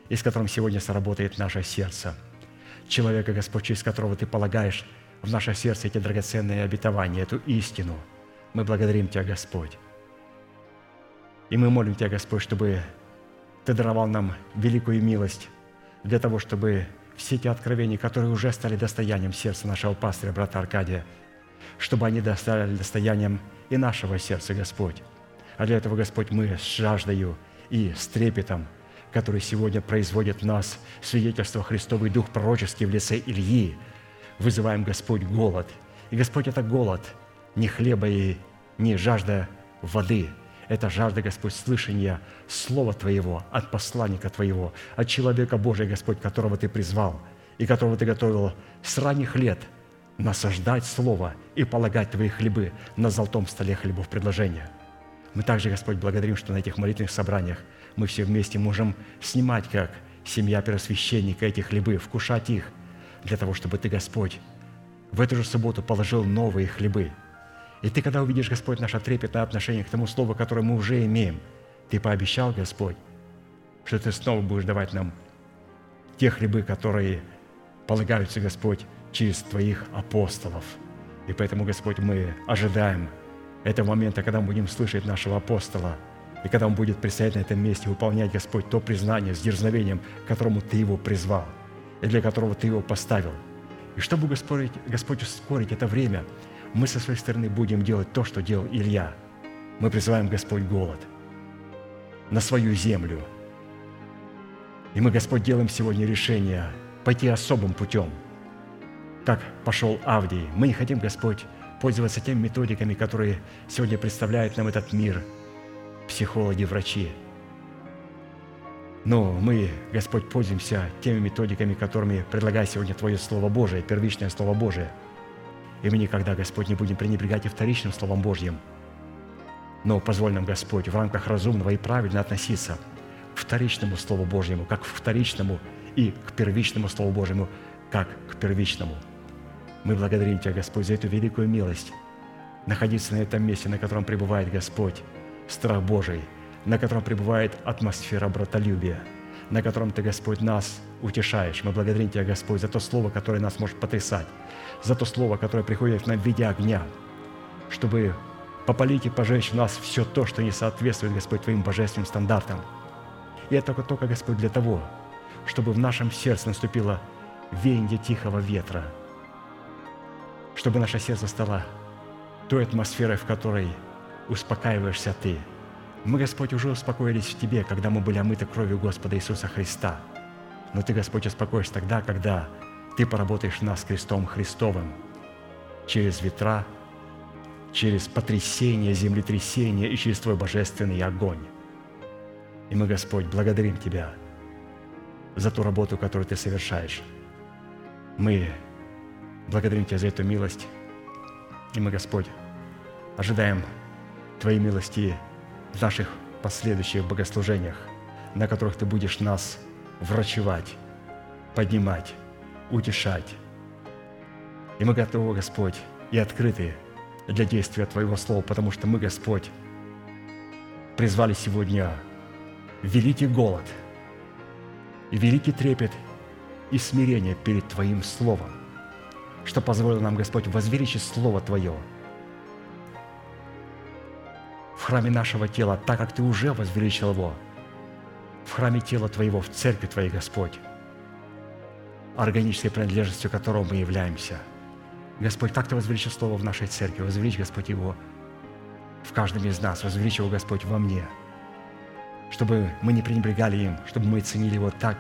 и с которым сегодня сработает наше сердце. Человека, Господь, через которого Ты полагаешь в наше сердце эти драгоценные обетования, эту истину. Мы благодарим Тебя, Господь. И мы молим Тебя, Господь, чтобы Ты даровал нам великую милость для того, чтобы все эти откровения, которые уже стали достоянием сердца нашего пастыря, брата Аркадия, чтобы они стали достоянием и нашего сердца, Господь. А для этого, Господь, мы с жаждою и с трепетом, который сегодня производит в нас свидетельство Христовый Дух пророческий в лице Ильи, вызываем, Господь, голод. И, Господь, это голод не хлеба и не жажда воды – это жажда, Господь, слышания Слова Твоего от посланника Твоего, от человека Божия, Господь, которого Ты призвал и которого Ты готовил с ранних лет насаждать Слово и полагать Твои хлебы на золотом столе хлебов предложения. Мы также, Господь, благодарим, что на этих молитвенных собраниях мы все вместе можем снимать, как семья первосвященника, эти хлебы, вкушать их, для того, чтобы Ты, Господь, в эту же субботу положил новые хлебы – и Ты, когда увидишь, Господь, наше трепетное отношение к тому Слову, которое мы уже имеем, Ты пообещал, Господь, что Ты снова будешь давать нам те хлебы, которые полагаются, Господь, через Твоих апостолов. И поэтому, Господь, мы ожидаем этого момента, когда мы будем слышать нашего апостола, и когда он будет предстоять на этом месте, выполнять, Господь, то признание с дерзновением, к которому Ты его призвал, и для которого Ты его поставил. И чтобы, Господь, Господь ускорить это время – мы со своей стороны будем делать то, что делал Илья. Мы призываем Господь голод на свою землю. И мы, Господь, делаем сегодня решение пойти особым путем, как пошел Авдий. Мы не хотим, Господь, пользоваться теми методиками, которые сегодня представляют нам этот мир, психологи, врачи. Но мы, Господь, пользуемся теми методиками, которыми предлагает сегодня Твое Слово Божие, первичное Слово Божие – и мы никогда, Господь, не будем пренебрегать и вторичным Словом Божьим. Но позволь нам, Господь, в рамках разумного и правильно относиться к вторичному Слову Божьему, как к вторичному, и к первичному Слову Божьему, как к первичному. Мы благодарим Тебя, Господь, за эту великую милость, находиться на этом месте, на котором пребывает Господь, страх Божий, на котором пребывает атмосфера братолюбия, на котором Ты, Господь, нас утешаешь. Мы благодарим Тебя, Господь, за то Слово, которое нас может потрясать, за то Слово, которое приходит к нам в виде огня, чтобы попалить и пожечь в нас все то, что не соответствует, Господь, Твоим божественным стандартам. И это только, только, Господь, для того, чтобы в нашем сердце наступило веяние тихого ветра, чтобы наше сердце стало той атмосферой, в которой успокаиваешься Ты. Мы, Господь, уже успокоились в Тебе, когда мы были омыты кровью Господа Иисуса Христа. Но Ты, Господь, успокоишь тогда, когда ты поработаешь нас крестом Христовым через ветра, через потрясение, землетрясение и через Твой божественный огонь. И мы, Господь, благодарим Тебя за ту работу, которую Ты совершаешь. Мы благодарим Тебя за эту милость. И мы, Господь, ожидаем Твоей милости в наших последующих богослужениях, на которых Ты будешь нас врачевать, поднимать, утешать. И мы готовы, Господь, и открыты для действия Твоего Слова, потому что мы, Господь, призвали сегодня великий голод великий трепет и смирение перед Твоим Словом, что позволило нам, Господь, возвеличить Слово Твое в храме нашего тела, так как Ты уже возвеличил его в храме тела Твоего, в церкви Твоей, Господь органической принадлежностью которого мы являемся. Господь, так Ты возвеличил Слово в нашей церкви, возвеличь, Господь, его в каждом из нас, возвеличь его, Господь, во мне, чтобы мы не пренебрегали им, чтобы мы ценили его так,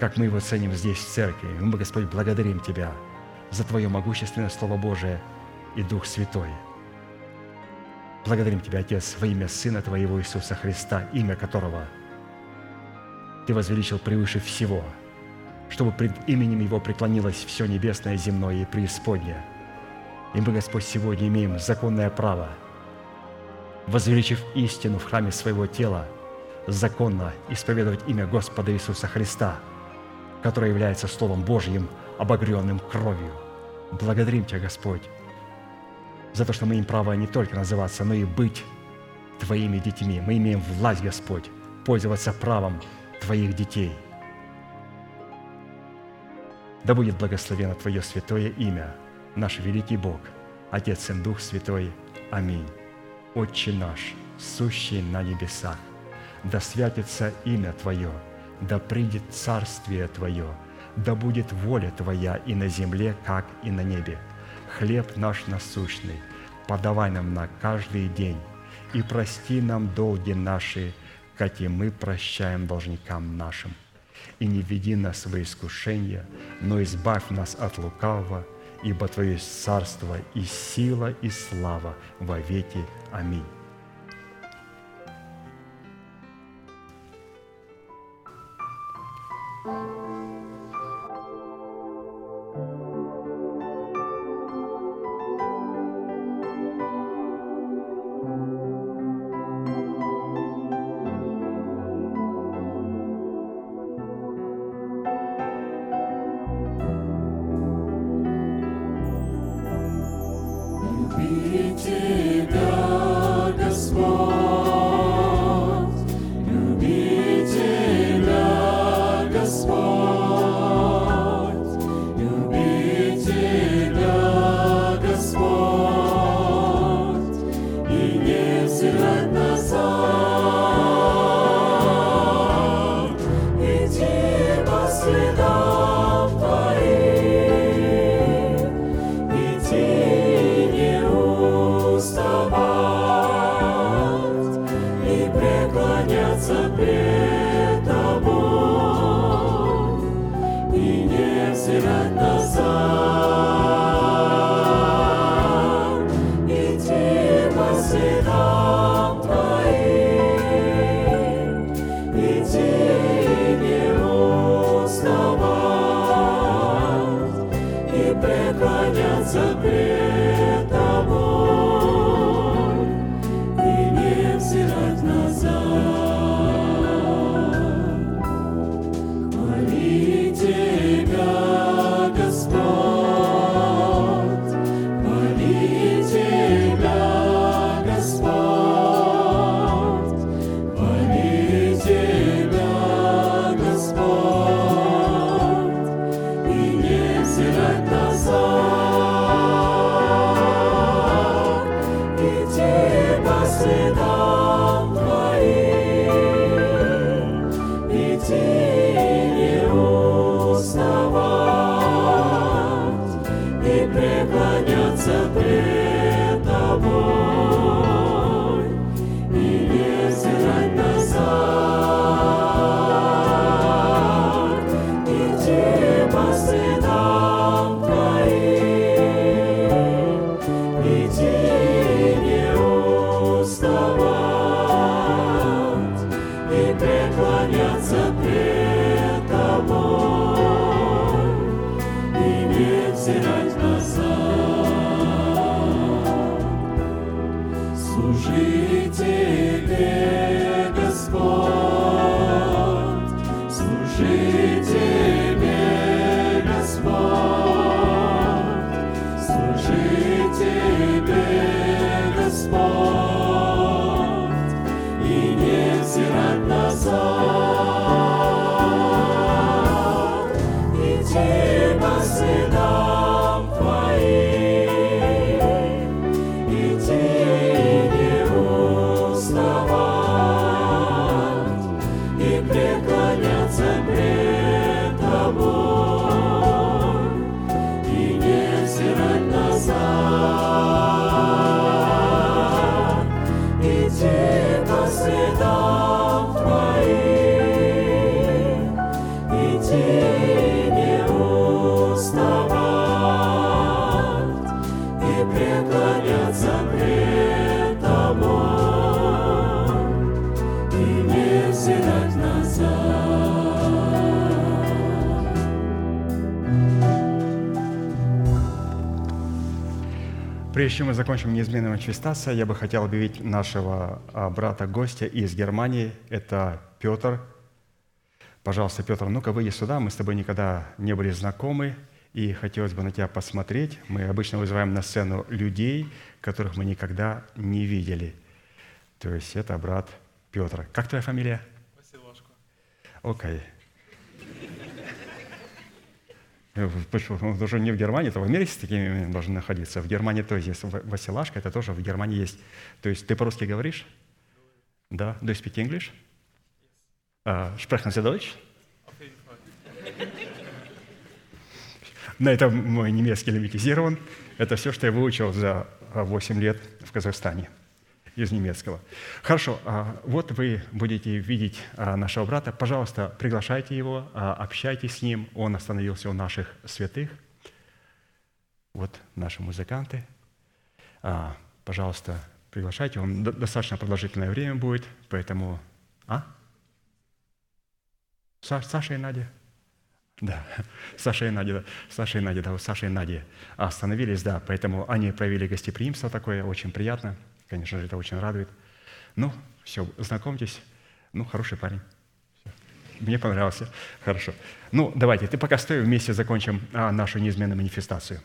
как мы его ценим здесь, в церкви. Мы, Господь, благодарим Тебя за Твое могущественное Слово Божие и Дух Святой. Благодарим Тебя, Отец, во имя Сына Твоего Иисуса Христа, имя которого – ты возвеличил превыше всего, чтобы пред именем Его преклонилось все небесное, земное и преисподнее. И мы, Господь, сегодня имеем законное право, возвеличив истину в храме своего тела, законно исповедовать имя Господа Иисуса Христа, которое является Словом Божьим, обогренным кровью. Благодарим Тебя, Господь, за то, что мы имеем право не только называться, но и быть Твоими детьми. Мы имеем власть, Господь, пользоваться правом Твоих детей. Да будет благословено Твое святое имя, наш великий Бог, Отец и Дух Святой. Аминь. Отче наш, сущий на небесах, да святится имя Твое, да придет царствие Твое, да будет воля Твоя и на земле, как и на небе. Хлеб наш насущный, подавай нам на каждый день, и прости нам долги наши, как и мы прощаем должникам нашим. И не веди нас в искушение, но избавь нас от лукавого, ибо Твое царство и сила и слава во веки. Аминь. Люби Прежде чем мы закончим неизменного чистаса, я бы хотел объявить нашего а, брата-гостя из Германии. Это Петр. Пожалуйста, Петр, ну-ка выйди сюда. Мы с тобой никогда не были знакомы, и хотелось бы на тебя посмотреть. Мы обычно вызываем на сцену людей, которых мы никогда не видели. То есть это брат Петр. Как твоя фамилия? Василошко. Окей. Э, почему? Он даже не в Германии, это в Америке с такими должен находиться. В Германии тоже есть Василашка, это тоже в Германии есть. То есть ты по-русски говоришь? Да. Do you speak English? Uh, sprechen Sie Deutsch? На этом мой немецкий лимитизирован. Это все, что я выучил за 8 лет в Казахстане из немецкого. Хорошо, а, вот вы будете видеть а, нашего брата. Пожалуйста, приглашайте его, а, общайтесь с ним. Он остановился у наших святых. Вот наши музыканты. Пожалуйста, приглашайте. Он достаточно продолжительное время будет, поэтому... А? <laughs> Саша и Надя? Да, Саша и Надя, да. Саша и Надя, да, Саша и Надя остановились, да, поэтому они проявили гостеприимство такое, очень приятно. Конечно же, это очень радует. Ну, все, знакомьтесь. Ну, хороший парень. Все. Мне понравился. Хорошо. Ну, давайте, ты пока стой, вместе закончим а, нашу неизменную манифестацию.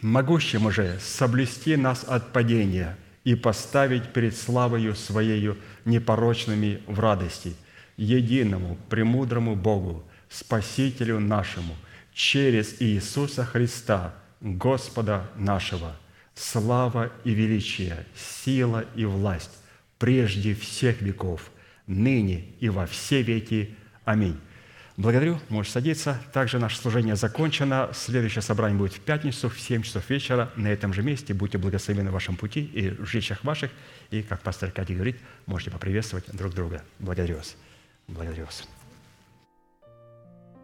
«Могущему же соблюсти нас от падения и поставить перед славою Своею непорочными в радости, единому, премудрому Богу, Спасителю нашему, через Иисуса Христа, Господа нашего – слава и величие, сила и власть прежде всех веков, ныне и во все веки. Аминь. Благодарю, можешь садиться. Также наше служение закончено. Следующее собрание будет в пятницу в 7 часов вечера на этом же месте. Будьте благословены в вашем пути и в жилищах ваших. И, как пастор Катя говорит, можете поприветствовать друг друга. Благодарю вас. Благодарю вас.